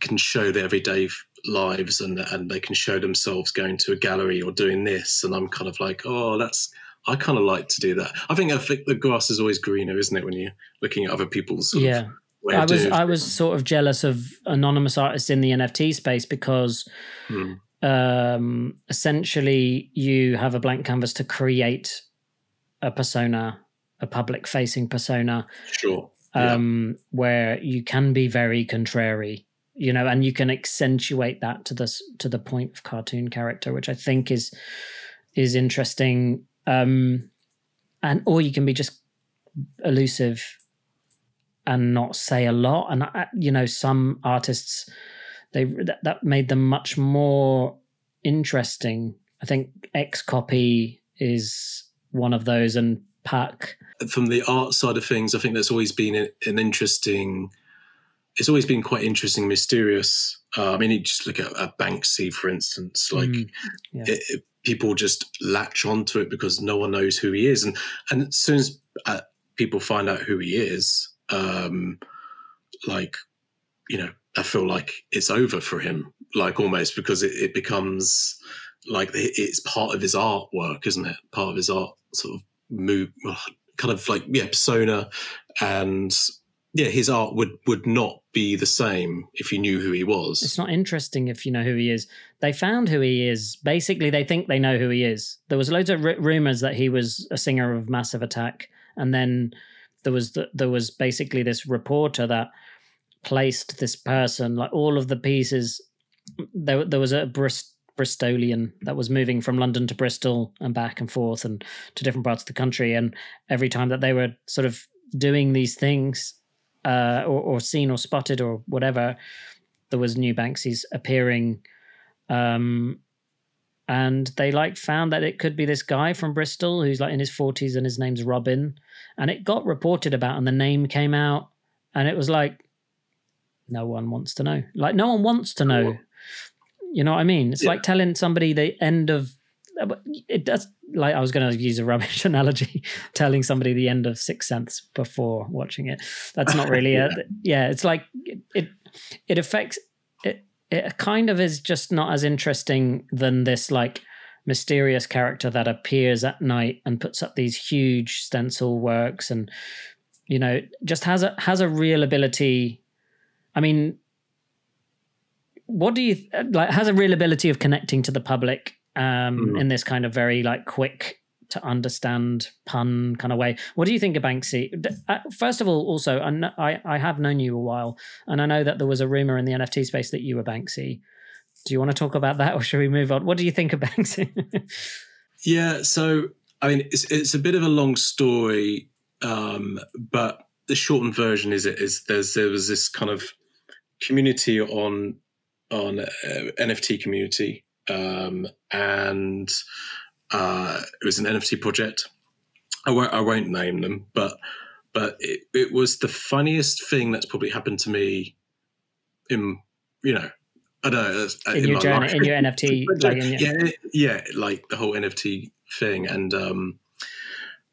can show their everyday lives, and and they can show themselves going to a gallery or doing this, and I'm kind of like, oh, that's. I kind of like to do that. I think I think the grass is always greener, isn't it? When you're looking at other people's sort yeah, of I was I was sort of jealous of anonymous artists in the NFT space because Hmm. um, essentially you have a blank canvas to create a persona, a public facing persona, Sure. Yeah. um, where you can be very contrary, you know, and you can accentuate that to this to the point of cartoon character, which I think is is interesting. Um, and or you can be just elusive and not say a lot. And I, you know, some artists they that, that made them much more interesting. I think XCOPY is one of those, and Pak. from the art side of things, I think that's always been an interesting. It's always been quite interesting, mysterious. Uh, I mean, you just look at, at Banksy, for instance. Like, Mm, it, it- people just latch onto it because no one knows who he is, and and as soon as uh, people find out who he is, um, like, you know, I feel like it's over for him, like almost because it, it becomes like it's part of his artwork, isn't it? Part of his art sort of move, kind of like yeah, persona, and yeah, his art would would not be the same if you knew who he was. It's not interesting if you know who he is. They found who he is. Basically, they think they know who he is. There was loads of r- rumors that he was a singer of Massive Attack, and then there was the, there was basically this reporter that placed this person like all of the pieces. There there was a Brist- Bristolian that was moving from London to Bristol and back and forth and to different parts of the country, and every time that they were sort of doing these things uh, or, or seen or spotted or whatever, there was new Banksies appearing, um, and they like found that it could be this guy from Bristol who's like in his forties and his name's Robin, and it got reported about and the name came out, and it was like, no one wants to know. Like no one wants to know. You know what I mean? It's Yeah. like telling somebody the end of. It does like I was going to use a rubbish [LAUGHS] analogy, telling somebody the end of Sixth Sense before watching it. That's not really a [LAUGHS] yeah. It's like it it, it affects it. Kind of is just not as interesting than this like mysterious character that appears at night and puts up these huge stencil works and you know, just has a has a real ability. I mean, what do you like? Has a real ability of connecting to the public um, mm. in this kind of very like quick to understand pun kind of way. What do you think of Banksy? Uh, first of all, also, I, I have known you a while, and I know that there was a rumor in the NFT space that you were Banksy. Do you want to talk about that, or should we move on? What do you think of Banksy? [LAUGHS] yeah, so I mean, it's it's a bit of a long story, um, but the shortened version is it is there's there was this kind of community on on uh, NFT community, um, and uh, it was an NFT project. I won't, I won't name them, but but it, it was the funniest thing that's probably happened to me in you know I don't know uh, in, in your journey life. in your NFT [LAUGHS] like in your... yeah yeah like the whole NFT thing and um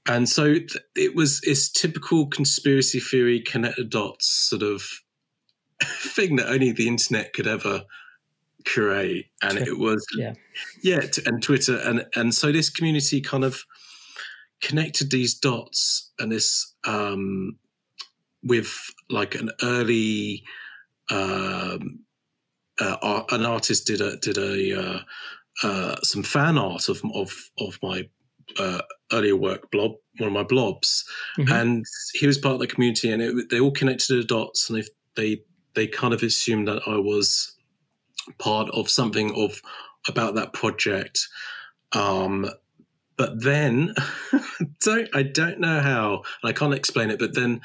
and so it was it's typical conspiracy theory connected dots sort of [LAUGHS] thing that only the internet could ever create and it was yeah yeah and twitter and and so this community kind of connected these dots and this um with like an early um uh, an artist did a did a uh, uh, some fan art of of of my uh, earlier work blob one of my blobs mm-hmm. and he was part of the community and it, they all connected the dots and they they they kind of assumed that I was part of something of about that project. Um, but then [LAUGHS] don't I don't know how and I can't explain it. But then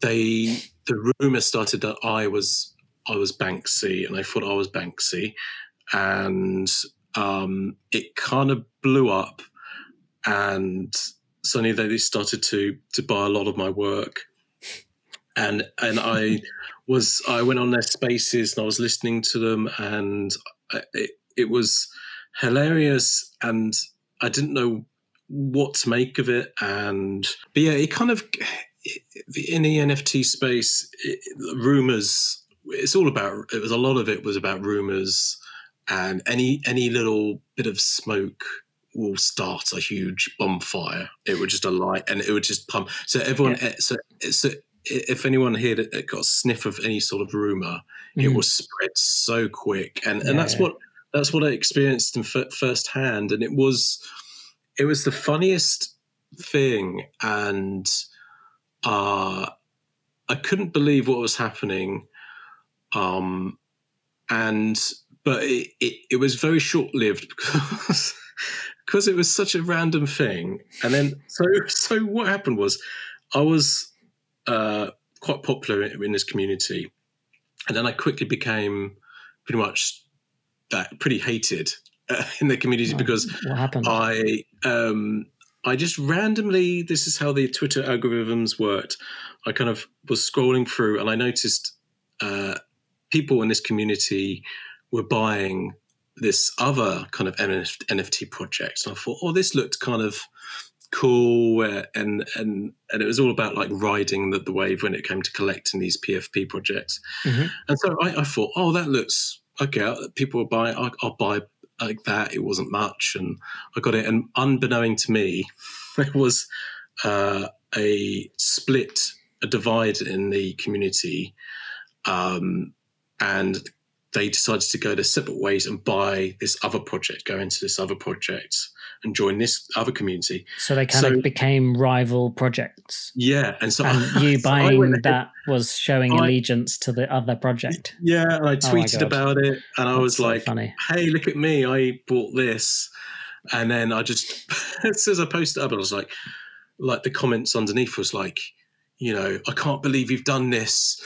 they the rumor started that I was I was Banksy and I thought I was Banksy, and um, it kind of blew up, and suddenly they started to to buy a lot of my work, and and I was I went on their spaces and I was listening to them, and uh, it, it was hilarious, and I didn't know what to make of it. And but yeah, it kind of in the NFT space, it, rumors. It's all about. It was a lot of it was about rumors, and any any little bit of smoke will start a huge bonfire. It would just alight and it would just pump. So everyone, yeah. Eh, so, so if anyone here that got a sniff of any sort of rumor, mm. it was spread so quick, and yeah. and that's what that's what I experienced in f- firsthand, and it was it was the funniest thing, and uh, I couldn't believe what was happening, um, and but it, it, it was very short lived [LAUGHS] because because it was such a random thing, and then so so what happened was I was uh, quite popular in this community, and then I quickly became pretty much that pretty hated uh, [LAUGHS] in the community oh, because? I um, I just randomly this is how the Twitter algorithms worked. I kind of was scrolling through and I noticed uh, people in this community were buying this other kind of NFT project, and I thought, oh, this looked kind of cool uh, and and and it was all about like riding the, the wave when it came to collecting these PFP projects. Mm-hmm. And so I, I, thought, oh, that looks okay. People will buy. I'll, I'll, buy like that. It wasn't much, and I got it. And unbeknown to me, [LAUGHS] there was uh, a split, a divide in the community, um, and they decided to go their separate ways and buy this other project, go into this other project and join this other community. So they kind so, of became rival projects. Yeah, and so and you [LAUGHS] so buying that was showing I, allegiance to the other project. Yeah, and I oh tweeted oh about it, and I That's was so like, funny. "Hey, look at me! I bought this." And then I just, [LAUGHS] as as I posted up, I was like, like the comments underneath was like, you know, I can't believe you've done this,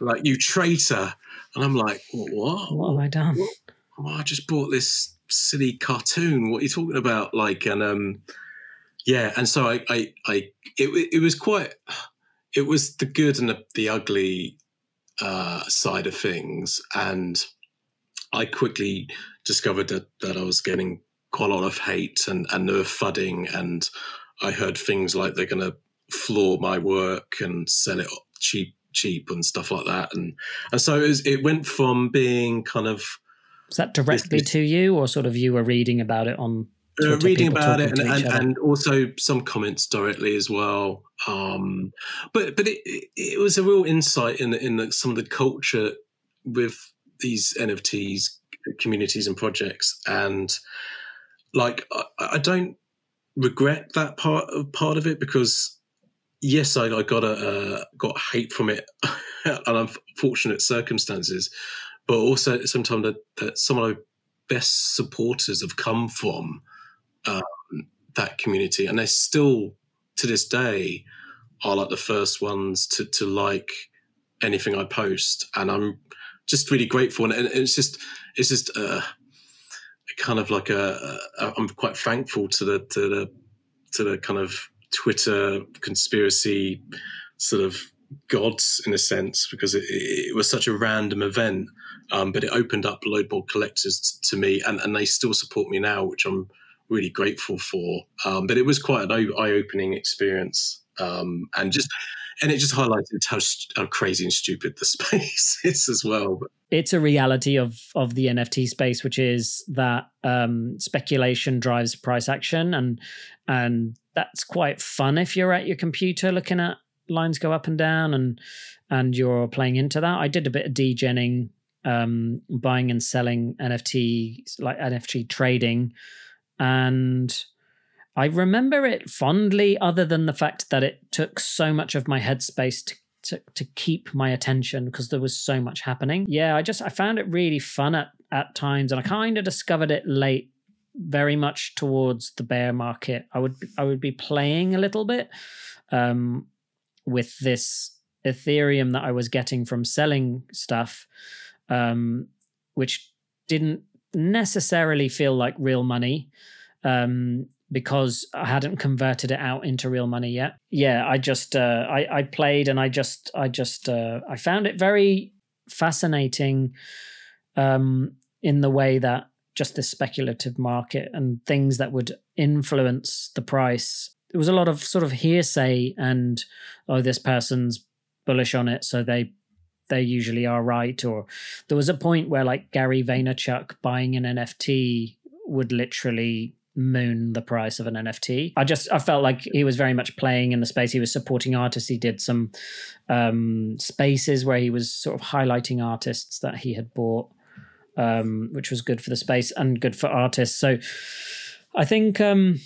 like you traitor. And I'm like, what? What have I done? What? I just bought this silly cartoon. What are you talking about? Like, and um, yeah, and so I, I, I it, it was quite, it was the good and the, the ugly uh, side of things, and I quickly discovered that that I was getting quite a lot of hate and and nerve fudding, and I heard things like they're going to floor my work and sell it cheap cheap and stuff like that and and so it, was, it went from being kind of was that directly to you, or sort of you were reading about it on uh, reading about it and, and, and, also some comments directly as well. Um, but but it, it was a real insight in in the, some of the culture with these NFTs communities and projects, and like I, I don't regret that part of part of it because yes, I, I got a uh, got hate from it [LAUGHS] and unfortunate circumstances, but also sometimes that, that some of the best supporters have come from um, that community, and they still to this day are like the first ones to to like anything I post, and I'm just really grateful. And, it's just it's just uh, kind of like a, a I'm quite thankful to the to the to the kind of Twitter conspiracy sort of gods in a sense because it, it was such a random event, um, but it opened up a load more collectors t- to me, and, and they still support me now, which I'm really grateful for. Um, but it was quite an eye-opening experience, um, and just and it just highlighted how, how crazy and stupid the [LAUGHS] space is as well. It's a reality of of the NFT space, which is that um, speculation drives price action, and and that's quite fun if you're at your computer looking at lines go up and down and and you're playing into that. I did a bit of degenning, um, buying and selling NFT like NFT trading, and I remember it fondly. Other than the fact that it took so much of my headspace to to, to keep my attention because there was so much happening. Yeah, I just I found it really fun at at times, and I kind of discovered it late very much towards the bear market. I would I would be playing a little bit um, with this Ethereum that I was getting from selling stuff, um, which didn't necessarily feel like real money um, because I hadn't converted it out into real money yet. Yeah, I just uh, I, I played and I just I just uh, I found it very fascinating um, in the way that just this speculative market and things that would influence the price. It was a lot of sort of hearsay and oh, this person's bullish on it, so they they usually are right. Or there was a point where like Gary Vaynerchuk buying an NFT would literally moon the price of an NFT. I just I felt like he was very much playing in the space. He was supporting artists. He did some um, spaces where he was sort of highlighting artists that he had bought um, which was good for the space and good for artists. So I think, um,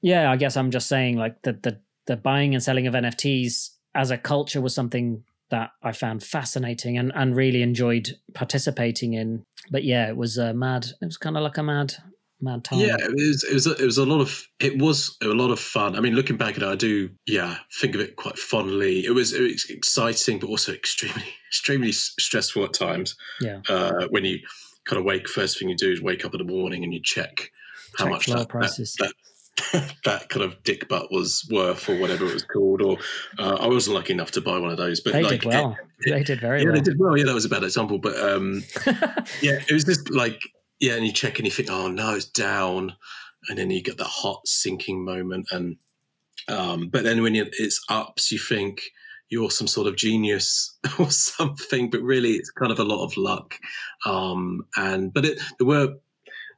yeah, I guess I'm just saying like the, the the buying and selling of NFTs as a culture was something that I found fascinating and, and really enjoyed participating in. But yeah, it was uh, mad. It was kind of like a mad mad time. Yeah, it was it was a, it was a lot of it was a lot of fun. I mean, looking back at it, I do yeah think of it quite fondly. It was, it was exciting, but also [LAUGHS] extremely extremely stressful at times. Yeah, uh, when you kind of wake first thing you do is wake up in the morning and you check how check much that, prices. That, that, [LAUGHS] that kind of dick butt was worth or whatever it was called or uh, I wasn't lucky enough to buy one of those but they like, did well. it, they did very yeah, well. they did well. Yeah that was a bad example but um, [LAUGHS] yeah it was just like yeah, and you check and you think, oh no, it's down, and then you get that hot sinking moment, and um, but then when it's ups, you think you're some sort of genius [LAUGHS] or something, but really it's kind of a lot of luck. Um, and but it there were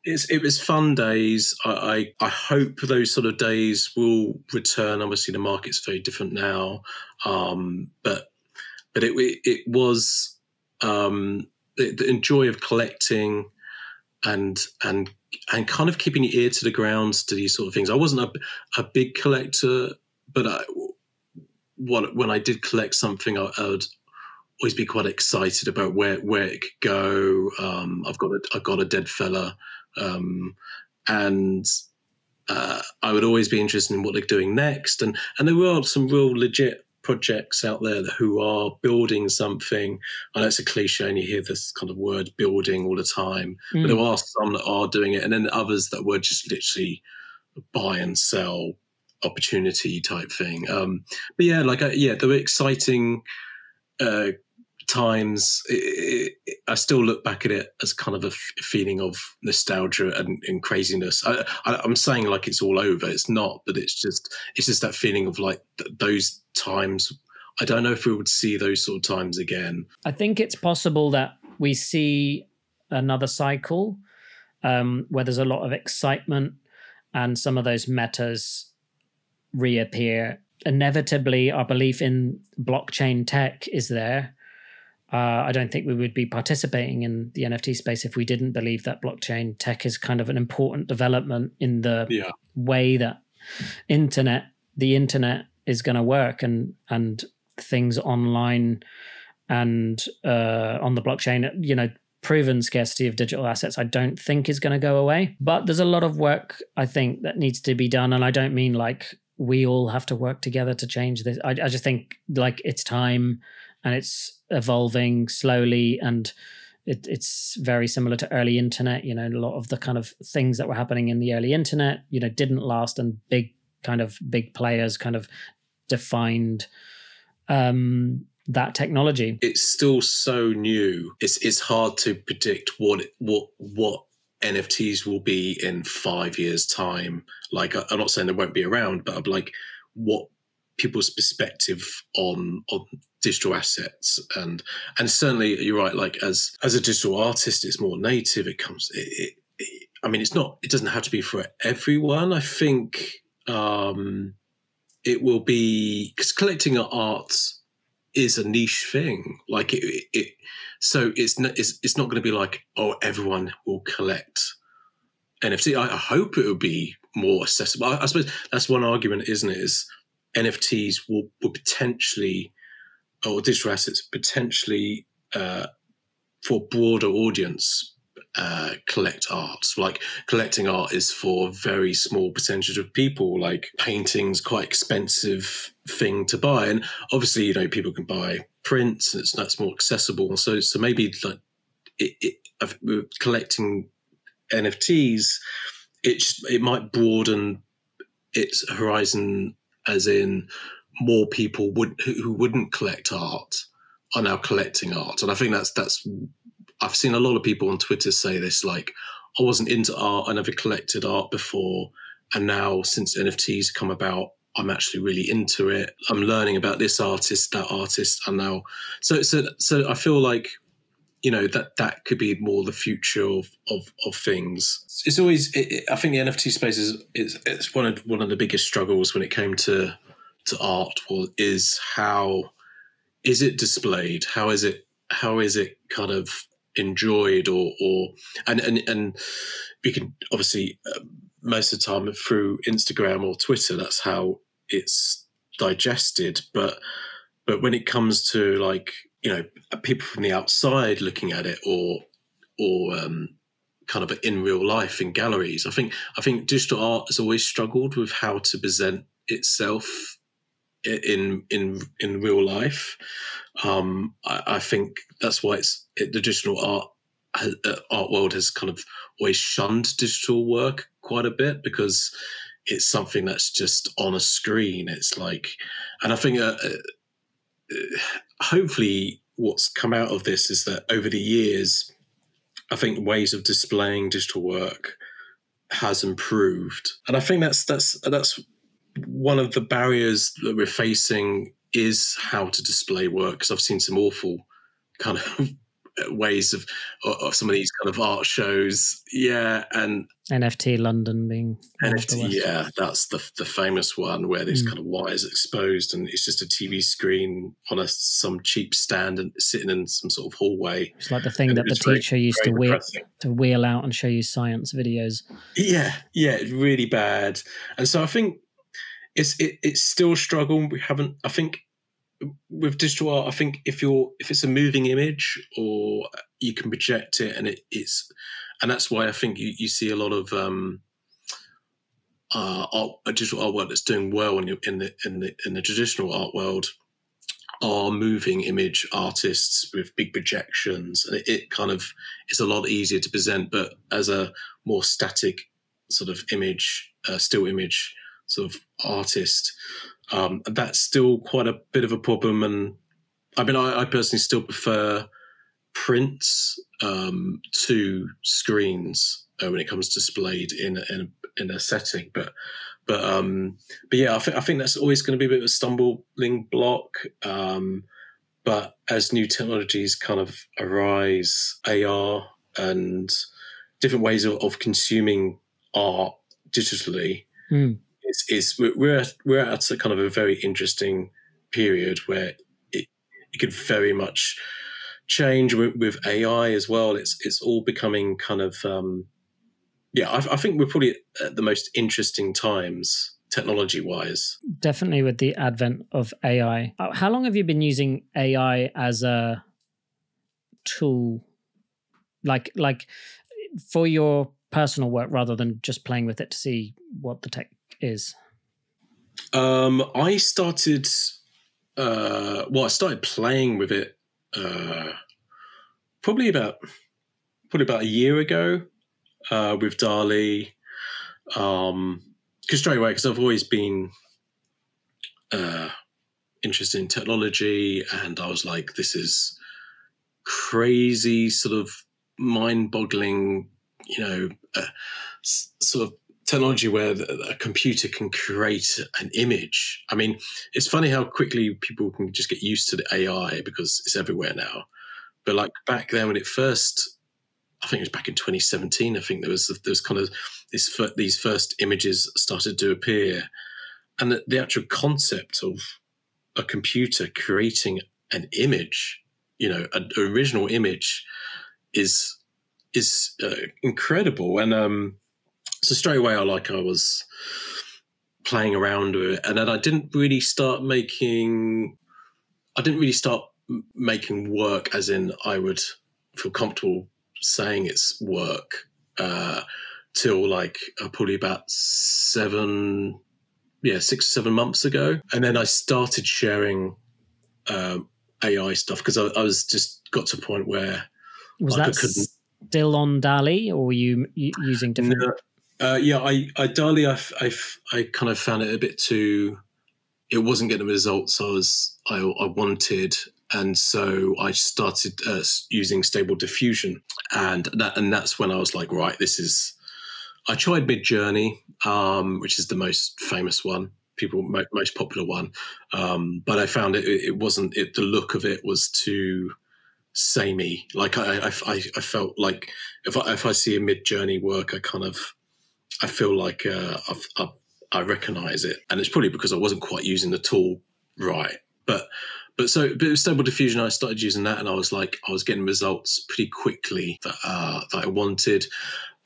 it was fun days. I, I, I hope those sort of days will return. Obviously, the market's very different now, um, but but it it was um, the, the joy of collecting and and and kind of keeping your ear to the ground to these sort of things. I wasn't a, a big collector, but I, what, when I did collect something, I, I, would always be quite excited about where where it could go. Um, I've got a I've got a dead fella, um, and uh, I would always be interested in what they're doing next. And and there were some real legit projects out there who are building something. I know it's a cliche and you hear this kind of word building all the time, mm. but there are some that are doing it, and then others that were just literally buy and sell opportunity type thing. Um, but yeah, like uh, yeah, there were exciting uh, times. It, it, I still look back at it as kind of a f- feeling of nostalgia and, and craziness. I, am saying like it's all over. It's not, but it's just it's just that feeling of like th- those times. I don't know if we would see those sort of times again. I think it's possible that we see another cycle um, where there's a lot of excitement and some of those metas reappear, inevitably our belief in blockchain tech is there. Uh, I don't think we would be participating in the NFT space if we didn't believe that blockchain tech is kind of an important development in the Yeah. way that internet, the internet, is going to work and and things online and uh, on the blockchain. You know, proven scarcity of digital assets. I don't think is going to go away, but there's a lot of work I think that needs to be done, and I don't mean like we all have to work together to change this. I, I just think like it's time and it's evolving slowly and it, it's very similar to early internet you know a lot of the kind of things that were happening in the early internet you know didn't last and big kind of big players kind of defined um that technology it's still so new. It's it's hard to predict what what what NFTs will be in five years' time. Like I- I'm not saying they won't be around, but I'm like what people's perspective on on digital assets and and certainly you're right. Like as as a digital artist, it's more native. It comes. It, it, it, I mean, it's not. It doesn't have to be for everyone. I think um, it will be because collecting art is a niche thing. Like it, it, so it's not it's, it's not going to be like oh everyone will collect NFT. I, I hope it will be more accessible. I, I suppose that's one argument, isn't it? Is NFTs will, will potentially or digital assets potentially uh, for broader audience uh, collect art. Like collecting art is for a very small percentage of people. Like painting's quite expensive thing to buy, and obviously, you know, people can buy prints, and it's that's more accessible. So, so maybe like it, it collecting NFTs, it it might broaden its horizon, as in more people would who wouldn't collect art are now collecting art, and I think that's that's I've seen a lot of people on Twitter say this like, I wasn't into art, I never collected art before. And now, since NFTs come about, I'm actually really into it. I'm learning about this artist, that artist, and now, so so so I feel like, you know, that that could be more the future of of, of things. It's always, it, it- I think the NFT space is is it's one of one of the biggest struggles when it came to to art. Was is how is it displayed? How is it how is it kind of enjoyed or or and and and we can obviously uh, most of the time through Instagram or Twitter that's how it's digested but but when it comes to like you know people from the outside looking at it or or um kind of in real life in galleries i think i think digital art has always struggled with how to present itself in in in real life um, I, I think that's why it's it, the digital art uh, art world has kind of always shunned digital work quite a bit because it's something that's just on a screen. It's like, and I think uh, uh, hopefully what's come out of this is that over the years, I think ways of displaying digital work has improved, and I think that's that's that's one of the barriers that we're facing is how to display work because I've seen some awful kind of ways of of some of these kind of art shows. Yeah, and NFT London being one of the NFT. Yeah, that's the the famous one where this Mm. kind of wire is exposed and it's just a TV screen on a some cheap stand and sitting in some sort of hallway. It's like the thing And that the it's very- teacher used to wheel, depressing. to wheel out and show you science videos. Yeah, yeah, really bad. And so I think it's it, it's still a struggle. We haven't. I think with digital art, I think if you're if it's a moving image or you can project it, and it, it's and that's why I think you, you see a lot of um, uh, art, digital artwork that's doing well in, the- in the in the in the traditional art world are moving image artists with big projections. And it, it kind of is a lot easier to present but as a more static sort of image uh, still image sort of artist um, that's still quite a bit of a problem and i mean i, I personally still prefer prints um, to screens uh, when it comes displayed in a, in a, in a setting but but um but yeah i think i think that's always going to be a bit of a stumbling block um but as new technologies kind of arise ar and different ways of, of consuming art digitally Mm. Is, is we're we're at, a kind of a very interesting period where it, it could very much change with, with AI as well. It's it's all becoming kind of um, yeah. I, I think we're probably at the most interesting times technology wise. Definitely with the advent of AI. Uh, How long have you been using AI as a tool, like like for your personal work, rather than just playing with it to see what the tech is? Um, I started, uh, well, I started playing with it uh, probably about probably about a year ago uh, with DALL-E. Um, because straight away, because I've always been uh, interested in technology, and I was like, this is crazy, sort of mind-boggling, you know, uh, sort of technology where a computer can create an image. I mean, it's funny how quickly people can just get used to the AI because it's everywhere now. But like back then when it first, I think it was back in 2017. I think there was there was kind of this these first images started to appear, and the, the actual concept of a computer creating an image, you know, an original image, is is uh, incredible. And um, so straight away, I like I was playing around with it, and then I didn't really start making. I didn't really start making work, as in I would feel comfortable saying it's work, uh, till like uh, probably about seven, yeah, six or seven months ago, and then I started sharing um, AI stuff because I, I was just got to a point where Was Like that still on DALL-E, or were you using different? No. Uh, yeah, I, I DALL-E, I, I, I kind of found it a bit too. It wasn't getting the results I was I, I wanted, and so I started uh, using Stable Diffusion, and that and that's when I was like, right, this is. I tried Midjourney, um, which is the most famous one, people most popular one, um, but I found it it wasn't it. The look of it was too samey. Like I I, I, I felt like if I if I see a Midjourney work, I kind of I feel like uh, I've, i I recognize it, and it's probably because I wasn't quite using the tool right. But but so but with Stable Diffusion, I started using that, and I was like, I was getting results pretty quickly that uh, that I wanted,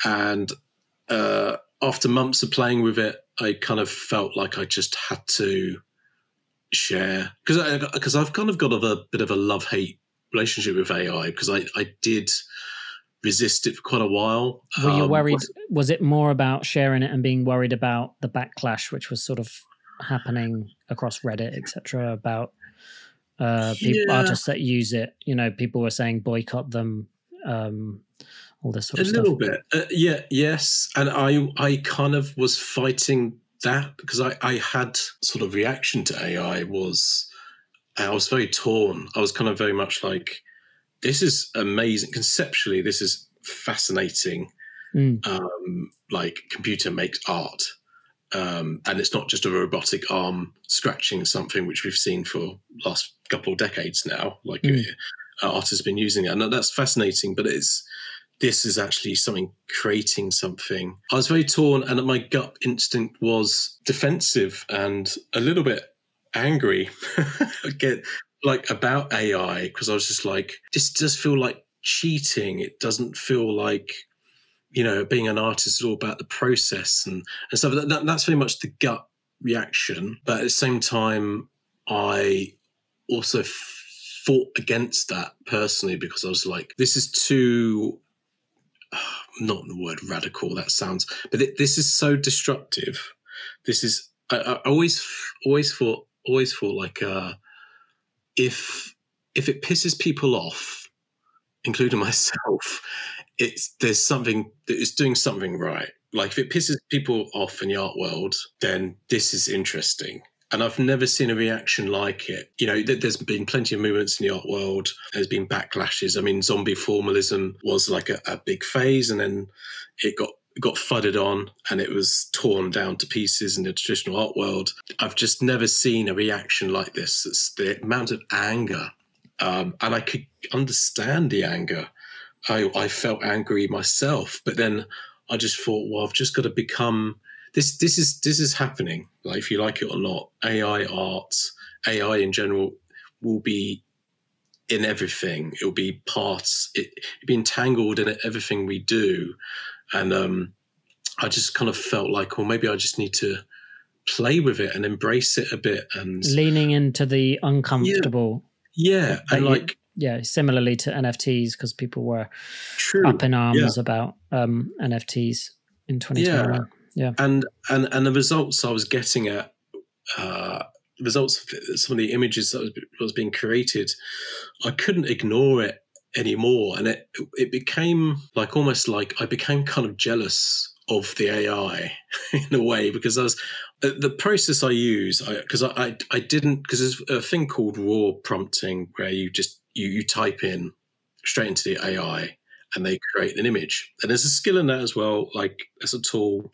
and uh, after months of playing with it, I kind of felt like I just had to share. Because because I've kind of got a bit of a love hate relationship with AI because I I did resist it for quite a while. Were you Um, worried? Was it more about sharing it and being worried about the backlash, which was sort of happening across Reddit, etc., about uh, people, Yeah. artists that use it? You know, people were saying boycott them, um, all this sort a of stuff. A little bit uh, yeah yes and i i kind of was fighting that because i i had sort of reaction to ai was i was very torn i was kind of very much like this is amazing conceptually this is fascinating Mm. um like computer makes art um, and it's not just a robotic arm scratching something which we've seen for last couple of decades now like Mm. uh, artists have been using it and that's fascinating but it's this is actually something creating something. I was very torn, and my gut instinct was defensive and a little bit angry [LAUGHS] like about AI, because I was just like, this does feel like cheating. It doesn't feel like, you know, being an artist is all about the process and, and stuff. That, that, that's very much the gut reaction. But at the same time, I also fought against that personally because I was like, this is too [SIGHS] not the word radical that sounds but this is so destructive this is I, I always always thought always thought like uh if if it pisses people off including [LAUGHS] myself it's there's something that is doing something right like if it pisses people off in the art world then this is interesting and I've never seen a reaction like it. You know, th- there's been plenty of movements in the art world. There's been backlashes. I mean, zombie formalism was like a, a big phase, and then it got got fudded on, and it was torn down to pieces in the traditional art world. I've just never seen a reaction like this. It's the amount of anger, um, and I could understand the anger. I, I felt angry myself, but then I just thought, well, I've just got to become this. This is this is happening. Like if you like it or not, AI art, AI in general will be in everything. It'll be parts. It, it'll be entangled in everything we do, and um, I just kind of felt like, well, maybe I just need to play with it and embrace it a bit and leaning into the uncomfortable. Yeah, and like yeah, similarly to NFTs because people were true, up in arms yeah. about um, NFTs in 2021. Yeah. yeah, and and and the results I was getting at. Uh, results of some of the images that was, was being created, I couldn't ignore it anymore, and it it became like almost like I became kind of jealous of the AI [LAUGHS] in a way because I was uh, the process I use because I, I, I didn't because there's a thing called raw prompting where you just you you type in straight into the AI and they create an image. And there's a skill in that as well like as a tool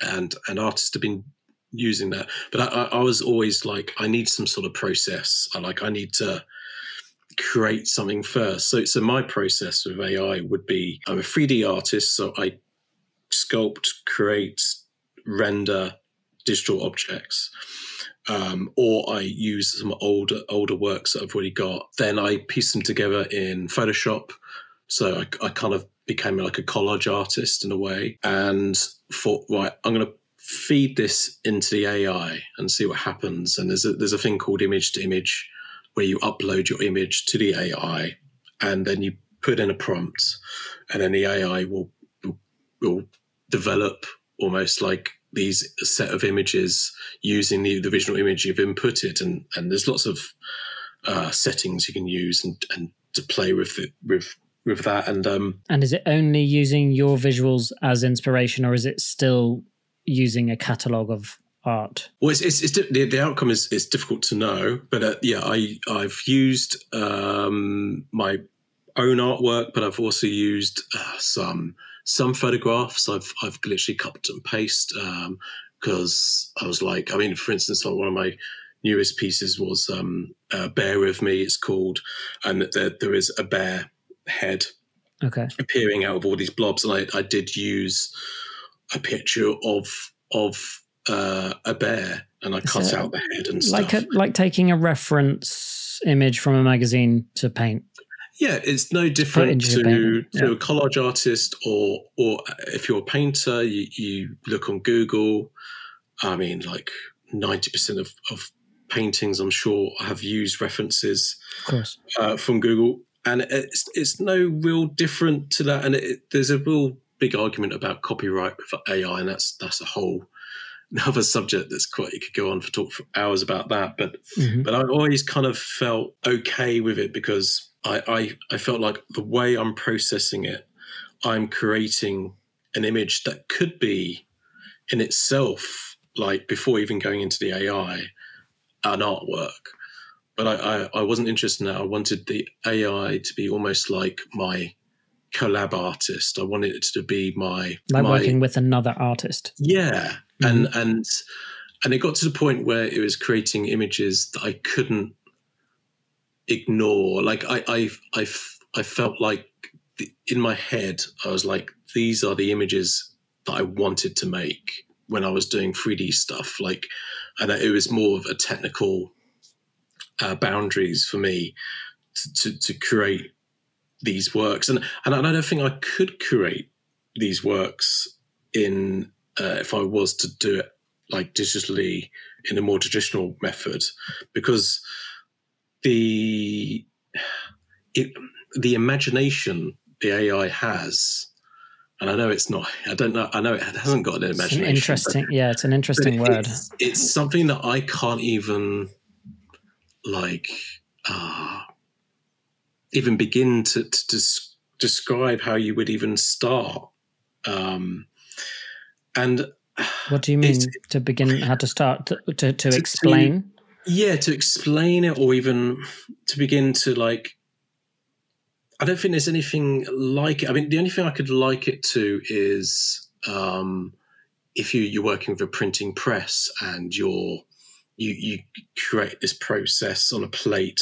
and and artists have been using that. But I, I was always like I need some sort of process. I like I need to create something first so so my process with AI would be I'm a 3D artist so I sculpt create render digital objects. Um, or I use some older older works that I've already got. Then I piece them together in Photoshop. So I, I kind of became like a collage artist in a way, and thought, right, I'm going to feed this into the AI and see what happens. And there's a, there's a thing called image to image, where you upload your image to the AI, and then you put in a prompt, and then the AI will will, develop almost like these set of images using the, the visual image you've inputted, and and there's lots of uh, settings you can use and and to play with it with with that. And um, and is it only using your visuals as inspiration, or is it still using a catalog of art? Well, it's, it's, it's the, the outcome is is difficult to know, but uh, yeah, I I've used um, my own artwork, but I've also used uh, some some photographs I've I've literally cut and paste because um, I was like, I mean, for instance, like one of my newest pieces was um, uh, "Bear with Me." It's called, and there, there is a bear head okay. appearing out of all these blobs, and I, I did use a picture of of uh, a bear, and I cut out the head and like stuff. A, like taking a reference image from a magazine to paint. Yeah, it's no different to, to yeah. a collage artist or or if you're a painter, you, you look on Google. I mean, like ninety percent of, of paintings, I'm sure, have used references uh, from Google, and it's it's no real different to that. And it, there's a real big argument about copyright with AI, and that's that's a whole another subject that's quite you could go on for talk for hours about that. But mm-hmm. but I always kind of felt okay with it because I, I, I felt like the way I'm processing it, I'm creating an image that could be in itself, like before even going into the AI, an artwork. But I, I, I wasn't interested in that. I wanted the AI to be almost like my collab artist. I wanted it to be my like my, working with another artist. Yeah, mm-hmm. and and and it got to the point where it was creating images that I couldn't ignore. Like I, I, I, I felt like the, in my head, I was like, these are the images that I wanted to make when I was doing 3D stuff. Like, and it was more of a technical uh, boundaries for me to, to, to create these works. And, and I don't think I could create these works in, uh, if I was to do it like digitally in a more traditional method because the it, the imagination the AI has, and I know it's not. I don't know. I know it hasn't got an imagination. An interesting, yeah, it's an interesting word. It's, it's, something that I can't even like uh, even begin to, to des- describe how you would even start. Um, and what do you mean to begin? How to start to to, to, to explain? yeah to explain it or even to begin to like i don't think there's anything like it i mean the only thing i could like it to is um if you you're working with a printing press and you're you you create this process on a plate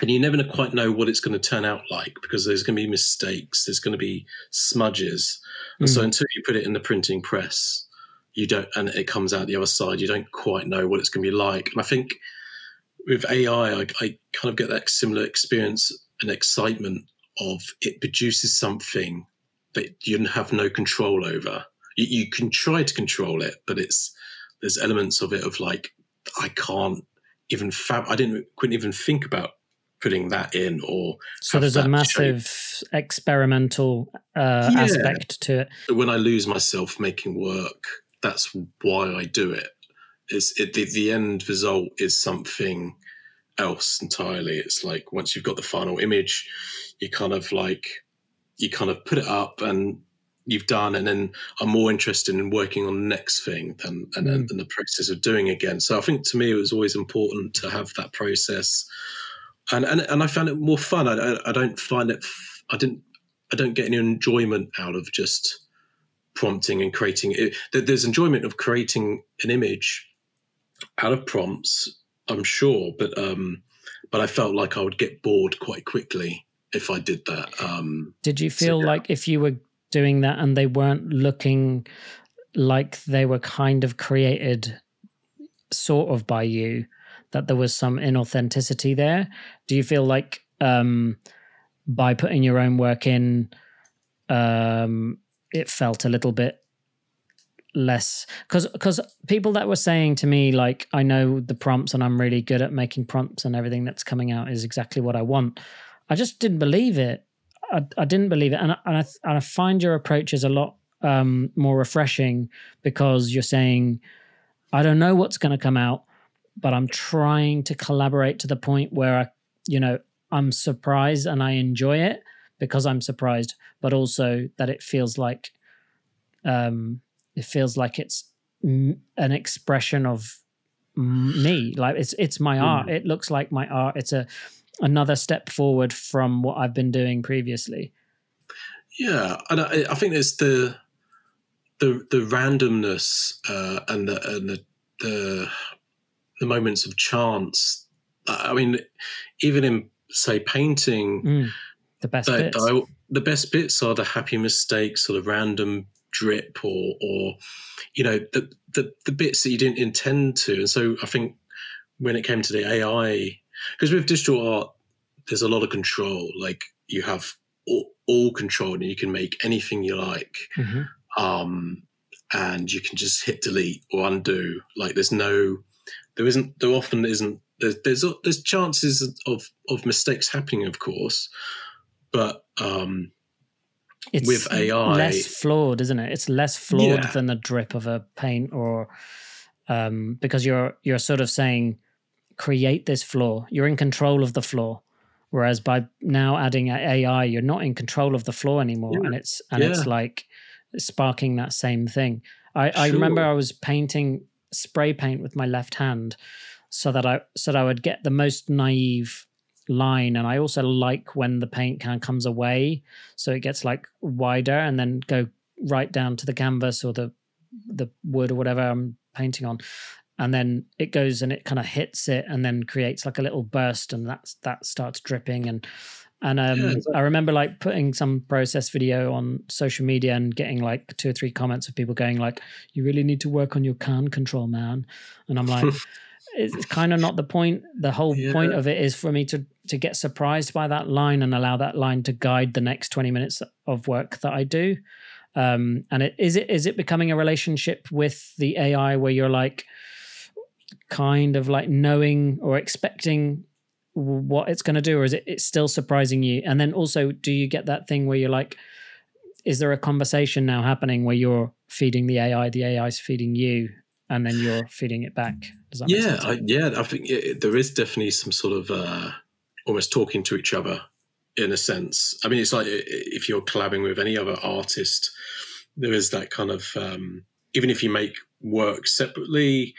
and you never quite know what it's going to turn out like because there's going to be mistakes there's going to be smudges And so hmm. until you put it in the printing press, you don't, and it comes out the other side, you don't quite know what it's going to be like. And I think with AI, I, I kind of get that similar experience and excitement of it produces something that you have no control over. You, you can try to control it, but it's there's elements of it of like I can't even fab. I didn't couldn't even think about putting that in or so there's a massive shape. experimental uh, yeah. aspect to it when i lose myself making work that's why i do it is it the, the end result is something else entirely it's like once you've got the final image you kind of like you kind of put it up and you've done and then i'm more interested in working on the next thing than and, mm. and the process of doing again so i think to me it was always important to have that process and and, and I found it more fun. I, I don't find it. I didn't. I don't get any enjoyment out of just prompting and creating it. There's enjoyment of creating an image out of prompts, I'm sure, but um, but I felt like I would get bored quite quickly if I did that. Um, did you feel so, yeah. like if you were doing that and they weren't looking like they were kind of created sort of by you, that there was some inauthenticity there. Do you feel like um, by putting your own work in, um, it felt a little bit less because because people that were saying to me like I know the prompts and I'm really good at making prompts and everything that's coming out is exactly what I want. I just didn't believe it. I, I didn't believe it, and I, and I, and I find your approach is a lot um, more refreshing because you're saying I don't know what's going to come out, but I'm trying to collaborate to the point where I, you know, I'm surprised and I enjoy it because I'm surprised, but also that it feels like, um, it feels like it's m- an expression of me. Like it's it's my mm. art. It looks like my art. It's a another step forward from what I've been doing previously. Yeah, and I, I think there's the the the randomness uh, and the and the the the moments of chance. I mean, even in say painting, mm, the best the, bits. The, the best bits are the happy mistakes or the random drip or or you know the, the the bits that you didn't intend to. And so I think when it came to the AI, because with digital art, there's a lot of control. Like you have all, all control, and you can make anything you like. Mm-hmm. Um, and you can just hit delete or undo. Like there's no there isn't there often isn't there's there's, there's chances of of mistakes happening, of course, but um, it's with AI, less flawed, isn't it? It's less flawed yeah. than the drip of a paint, or um, because you're you're sort of saying create this flaw. You're in control of the flaw. Whereas by now adding AI, you're not in control of the flaw anymore, yeah. and it's and yeah. it's like sparking that same thing. I, sure. I remember I was painting spray paint with my left hand so that I so that I would get the most naive line. And I also like when the paint can comes away so it gets like wider and then go right down to the canvas or the the wood or whatever I'm painting on. And then it goes and it kind of hits it and then creates like a little burst and that's that starts dripping and and um, yeah, I remember like putting some process video on social media and getting like two or three comments of people going like, "You really need to work on your can control, man." And I'm like, [LAUGHS] it's kind of not the point. The whole yeah. point of it is for me to to get surprised by that line and allow that line to guide the next 20 minutes of work that I do. Um, and it is it is it becoming a relationship with the AI where you're like kind of like knowing or expecting what it's going to do or is it it's still surprising you? And then also do you get that thing where you're like is there a conversation now happening where you're feeding the ai the ai is feeding you and then you're feeding it back? Yeah I, yeah i think it, there is definitely some sort of uh, almost talking to each other in a sense. I mean it's like if you're collabing with any other artist there is that kind of um, even if you make work separately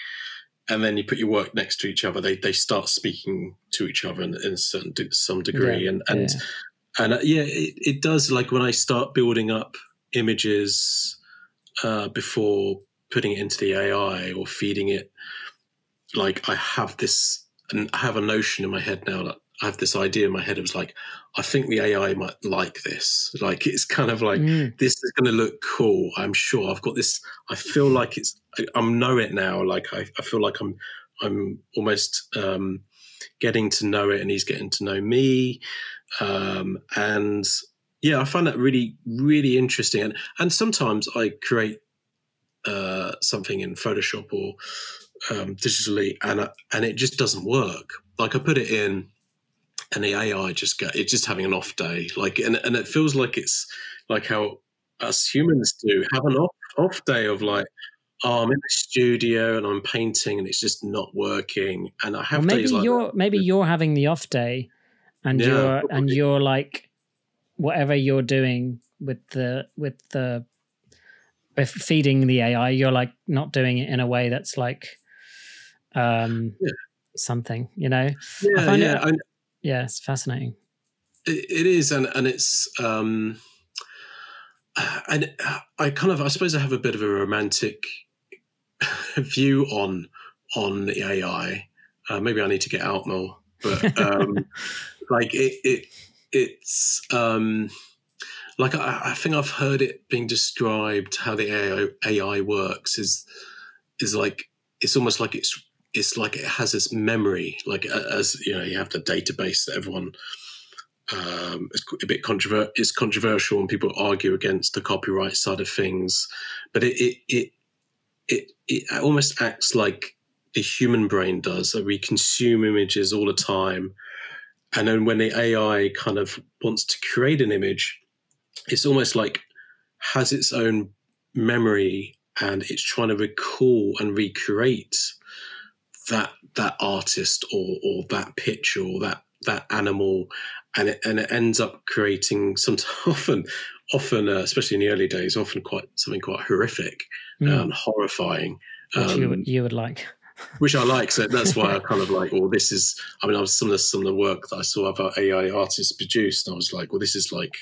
and then you put your work next to each other, they they start speaking to each other in, in certain some degree, yeah, and and yeah. and uh, yeah, it, it does. Like when I start building up images uh, before putting it into the AI or feeding it, like I have this, and I have a notion in my head now that I have this idea in my head. It was like, I think the AI might like this. Like it's kind of like Mm. this is going to look cool. I'm sure. I've got this. I feel like it's. I, I know it now. Like I, I feel like I'm. I'm almost um, getting to know it, and he's getting to know me. Um, and yeah, I find that really, really interesting. And and sometimes I create uh, something in Photoshop or um, digitally, and I, and it just doesn't work. Like I put it in, and the AI just get it's just having an off day. Like and and it feels like it's like how us humans do have an off off day of like. Oh, I'm in the studio and I'm painting and it's just not working. And I have Or maybe like you're maybe you're having the off day, and Yeah, you're and you're like whatever you're doing with the with the with feeding the AI, you're like not doing it in a way that's like um Yeah. something, you know? yeah, find it- yeah. Yeah, it's fascinating. It, it is, and and it's um, and I kind of I suppose I have a bit of a romantic [LAUGHS] view on on the AI. Uh, maybe I need to get out more, but um, [LAUGHS] like it it it's um, like I, I think I've heard it being described how the AI, AI works is is like it's almost like it's it's like it has this memory like as you know you have the database that everyone um, it's a bit controver- it's controversial and people argue against the copyright side of things but it it it it, it almost acts like the human brain does that we consume images all the time. And then when the AI kind of wants to create an image it's almost like has its own memory and it's trying to recall and recreate that that artist or or that picture or that that animal. And it and it ends up creating some [LAUGHS] often often uh, especially in the early days often quite something quite horrific Mm, and horrifying which you um, would you would like. [LAUGHS] which I like. So that's why I [LAUGHS] kind of like, well, this is. I mean, I was some of the some of the work that I saw other AI artists produced, and I was like, well, this is like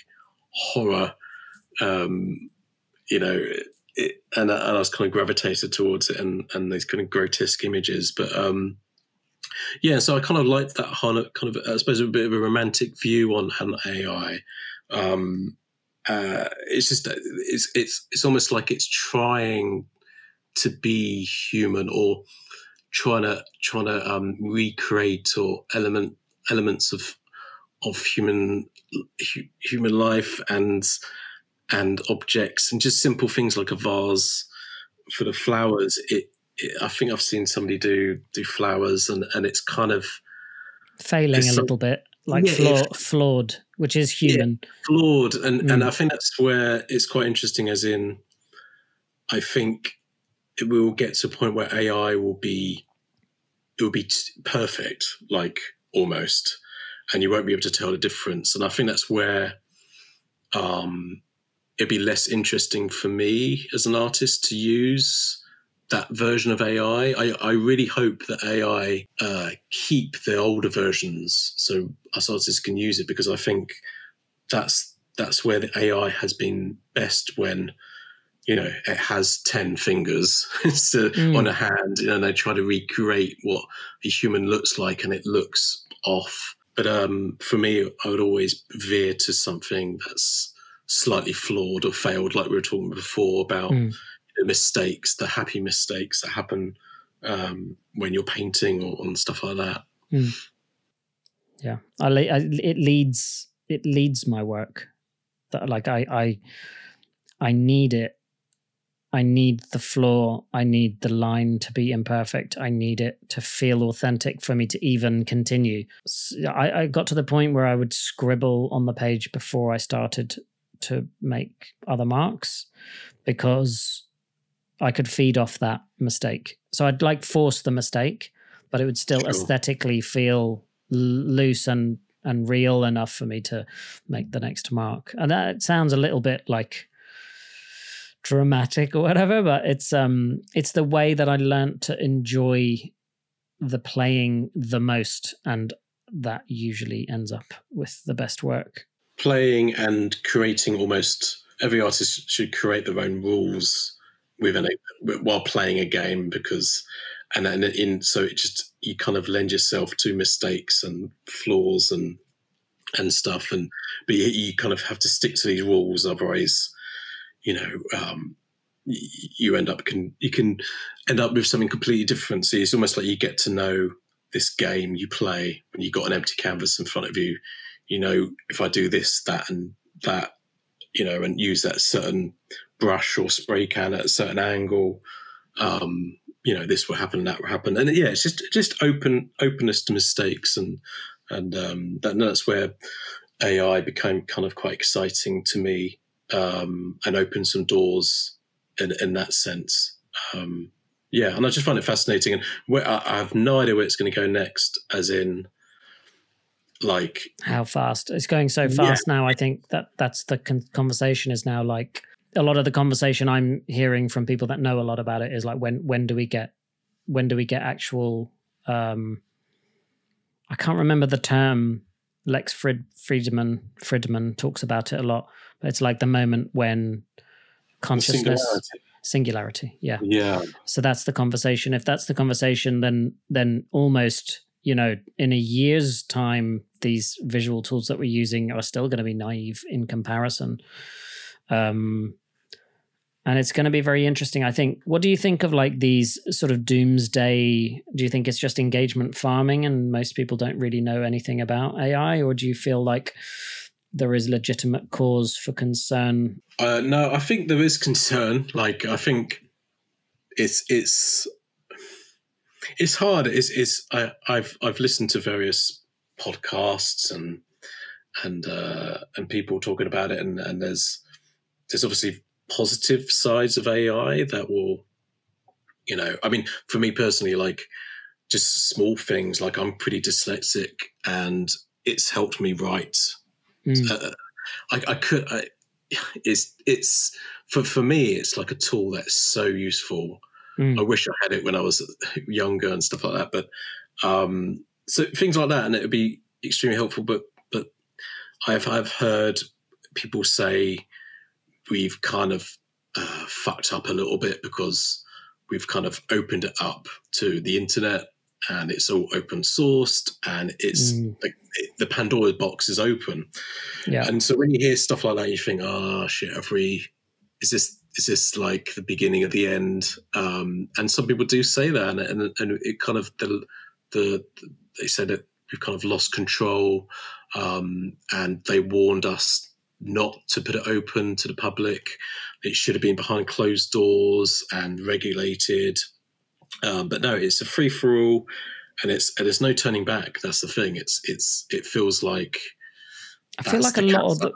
horror. Um, you know, it, and, I- and I was kind of gravitated towards it, and and these kind of grotesque images, but. um yeah, so I kind of liked that kind of, kind of, I suppose, a bit of a romantic view on an AI. Um, uh, it's just, it's, it's, it's almost like it's trying to be human or trying to trying to um, recreate or element elements of of human hu- human life and and objects and just simple things like a vase for the flowers. It, it I think I've seen somebody do do flowers and and it's kind of Failing a little bit, like Yeah, flaw, flawed, which is human. flawed and and Mm. I think that's where it's quite interesting as in I think it will get to a point where AI will be it will be t- perfect like almost and you won't be able to tell the difference and I think that's where um it'd be less interesting for me as an artist to use that version of AI. I, I really hope that AI uh, keep the older versions so us artists can use it because I think that's that's where the AI has been best when you know it has ten fingers [LAUGHS] so, Mm. on a hand, you know, and they try to recreate what a human looks like, and it looks off. But um, for me, I would always veer to something that's slightly flawed or failed, like we were talking before about Mm. The mistakes, the happy mistakes that happen um, when you're painting or and stuff like that. yeah. I, I it leads it leads my work. That like i i i need it. I need the flaw i need the line to be imperfect. I need it to feel authentic for me to even continue. I got to the point where i would scribble on the page before i started to make other marks because i could feed off that mistake so i'd like force the mistake but it would still Sure. aesthetically feel l- loose and and real enough for me to make the next mark. And that sounds a little bit like dramatic or whatever, but it's um it's the way that I learned to enjoy the playing the most and that usually ends up with the best work. playing and creating almost every artist should create their own rules within a while playing a game because and then in so it just you kind of lend yourself to mistakes and flaws and and stuff, and but you, you kind of have to stick to these rules, otherwise, you know, um, you end up can you can end up with something completely different. So it's almost like you get to know this game you play when you've got an empty canvas in front of you. You know, if I do this, that, and that, you know, and use that certain brush or spray can at a certain angle, um, you know, this will happen, that will happen, and yeah, it's just just open openness to mistakes, and and um, that, that's where AI became kind of quite exciting to me um, and opened some doors in, in that sense. Um, yeah, and I just find it fascinating, and where, I, I have no idea where it's going to go next. As in, like how fast it's going so fast yeah. now. I think that that's the con- conversation is now like a lot of the conversation I'm hearing from people that know a lot about it is like when when do we get when do we get actual um I can't remember the term Lex Fried, Fridman Fridman talks about it a lot but it's like the moment when consciousness singularity. singularity yeah. Yeah. So that's the conversation. If that's the conversation then then almost you know in a year's time these visual tools that we're using are still going to be naive in comparison. Um and it's going to be very interesting i think what do you think of like these sort of doomsday do you think it's just engagement farming and most people don't really know anything about ai or do you feel like there is legitimate cause for concern? Uh, no, I think there is concern. Like, I think it's it's it's hard. It's it's I, I've I've listened to various podcasts and and uh, and people talking about it, and, and there's there's obviously positive sides of AI that will, you know, I mean, for me personally, like just small things. Like I'm pretty dyslexic, and it's helped me write Mm. Uh, I, I, could. I, [SIGHS] it's it's for for me. It's like a tool that's so useful. Mm. I wish I had it when I was [LAUGHS] younger and stuff like that. But um, so things like that, and it would be extremely helpful. But but I've I've heard people say we've kind of uh, fucked up a little bit because we've kind of opened it up to the internet and it's all open sourced and it's mm. the, the Pandora box is open. Yeah. And so when you hear stuff like that, you think, oh shit, have we, is this, is this like the beginning of the end? Um, and some people do say that and, and, and it kind of, the, the, they said that we've kind of lost control um, and they warned us not to put it open to the public. It should have been behind closed doors and regulated um, but no, it's a free for all, and it's and there's no turning back. That's the thing. It's it's it feels like I feel like a lot of the,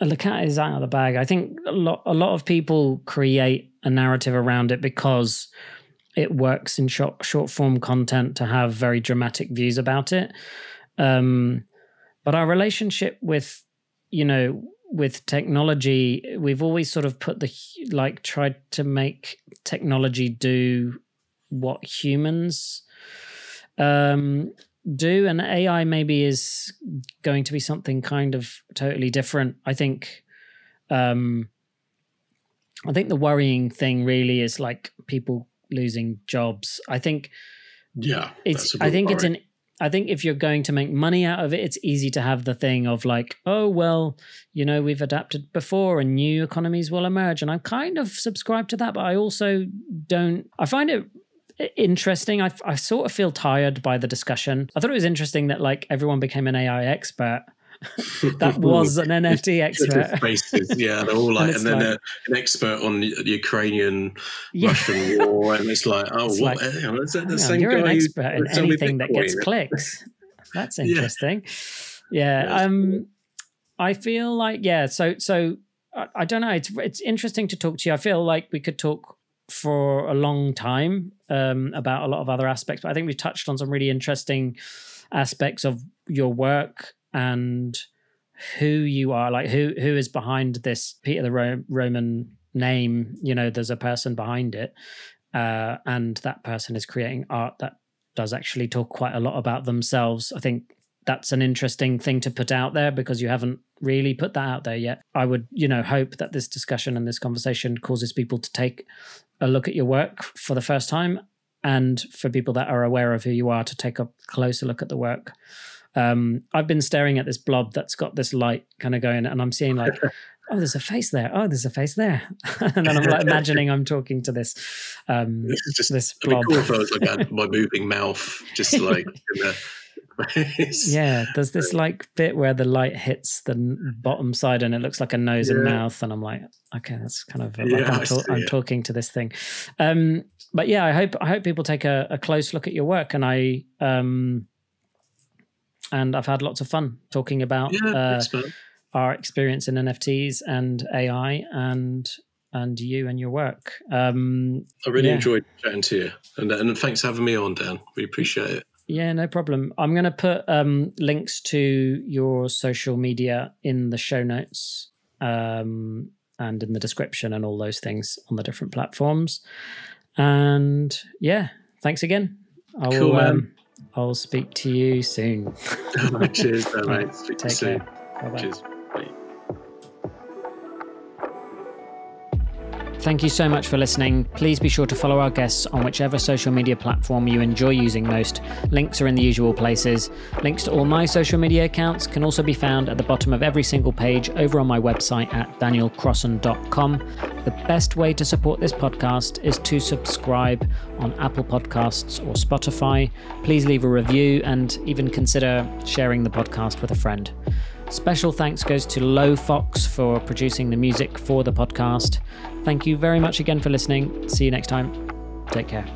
the cat is out of the bag. I think a lot a lot of people create a narrative around it because it works in short short form content to have very dramatic views about it. Um, but our relationship with you know with technology we've always sort of put the like tried to make technology do what humans um, do, and AI maybe is going to be something kind of totally different. I think. Um, I think the worrying thing really is like people losing jobs. I think. Yeah, it's. I think it's an. I think if you're going to make money out of it, it's easy to have the thing of like, oh well, you know, we've adapted before, and new economies will emerge, and I'm kind of subscribe to that, but I also don't. I find it interesting. I, I sort of feel tired by the discussion. I thought it was interesting that like everyone became an AI expert. [LAUGHS] that was an NFT expert. Faces, yeah, they're all [LAUGHS] like, and, and then like, an expert on the Ukrainian yeah. Russian war, [LAUGHS] and it's like, oh, it's what? Like, is that the same you're guy an expert in anything that gets clicks. That's interesting. Yeah, yeah um, I feel like yeah. So so I, I don't know. It's it's interesting to talk to you. I feel like we could talk for a long time um, about a lot of other aspects, but I think we've touched on some really interesting aspects of your work and who you are, like who who is behind this Peter the Ro- Roman name. You know, there's a person behind it, uh, and that person is creating art that does actually talk quite a lot about themselves. I think that's an interesting thing to put out there because you haven't really put that out there yet. I would, you know, hope that this discussion and this conversation causes people to take a look at your work for the first time and for people that are aware of who you are to take a closer look at the work. Um, I've been staring at this blob that's got this light kind of going, and I'm seeing like, [LAUGHS] oh, there's a face there. Oh, there's a face there, [LAUGHS] and then I'm like imagining I'm talking to this. Um, This is just this blob. cool if I was like my moving mouth, just [LAUGHS] like in the face. Yeah, there's this like bit where the light hits the bottom side and it looks like a nose and mouth, and I'm like, okay, that's kind of like Yeah, I'm, ta- see I'm talking to this thing. Um, but yeah, I hope I hope people take a, a close look at your work, and I um, and I've had lots of fun talking about Yeah, uh, our experience in NFTs and AI and and you and your work. Um, I really yeah. enjoyed chatting to you, and and thanks for having me on, Dan. We appreciate it. Yeah, no problem. I'm going to put um, links to your social media in the show notes um, and in the description and all those things on the different platforms. And yeah, thanks again. I'll, Cool, man. um, I'll speak to you soon. [LAUGHS] Cheers, mate. Speak to you take soon. care. Bye-bye. Cheers. Thank you so much for listening. Please be sure to follow our guests on whichever social media platform you enjoy using most. Links are in the usual places. Links to all my social media accounts can also be found at the bottom of every single page over on my website at danielcrossan.com. The best way to support this podcast is to subscribe on Apple Podcasts or Spotify. Please leave a review and even consider sharing the podcast with a friend. Special thanks goes to LOFOX for producing the music for the podcast. Thank you very much again for listening. See you next time. Take care.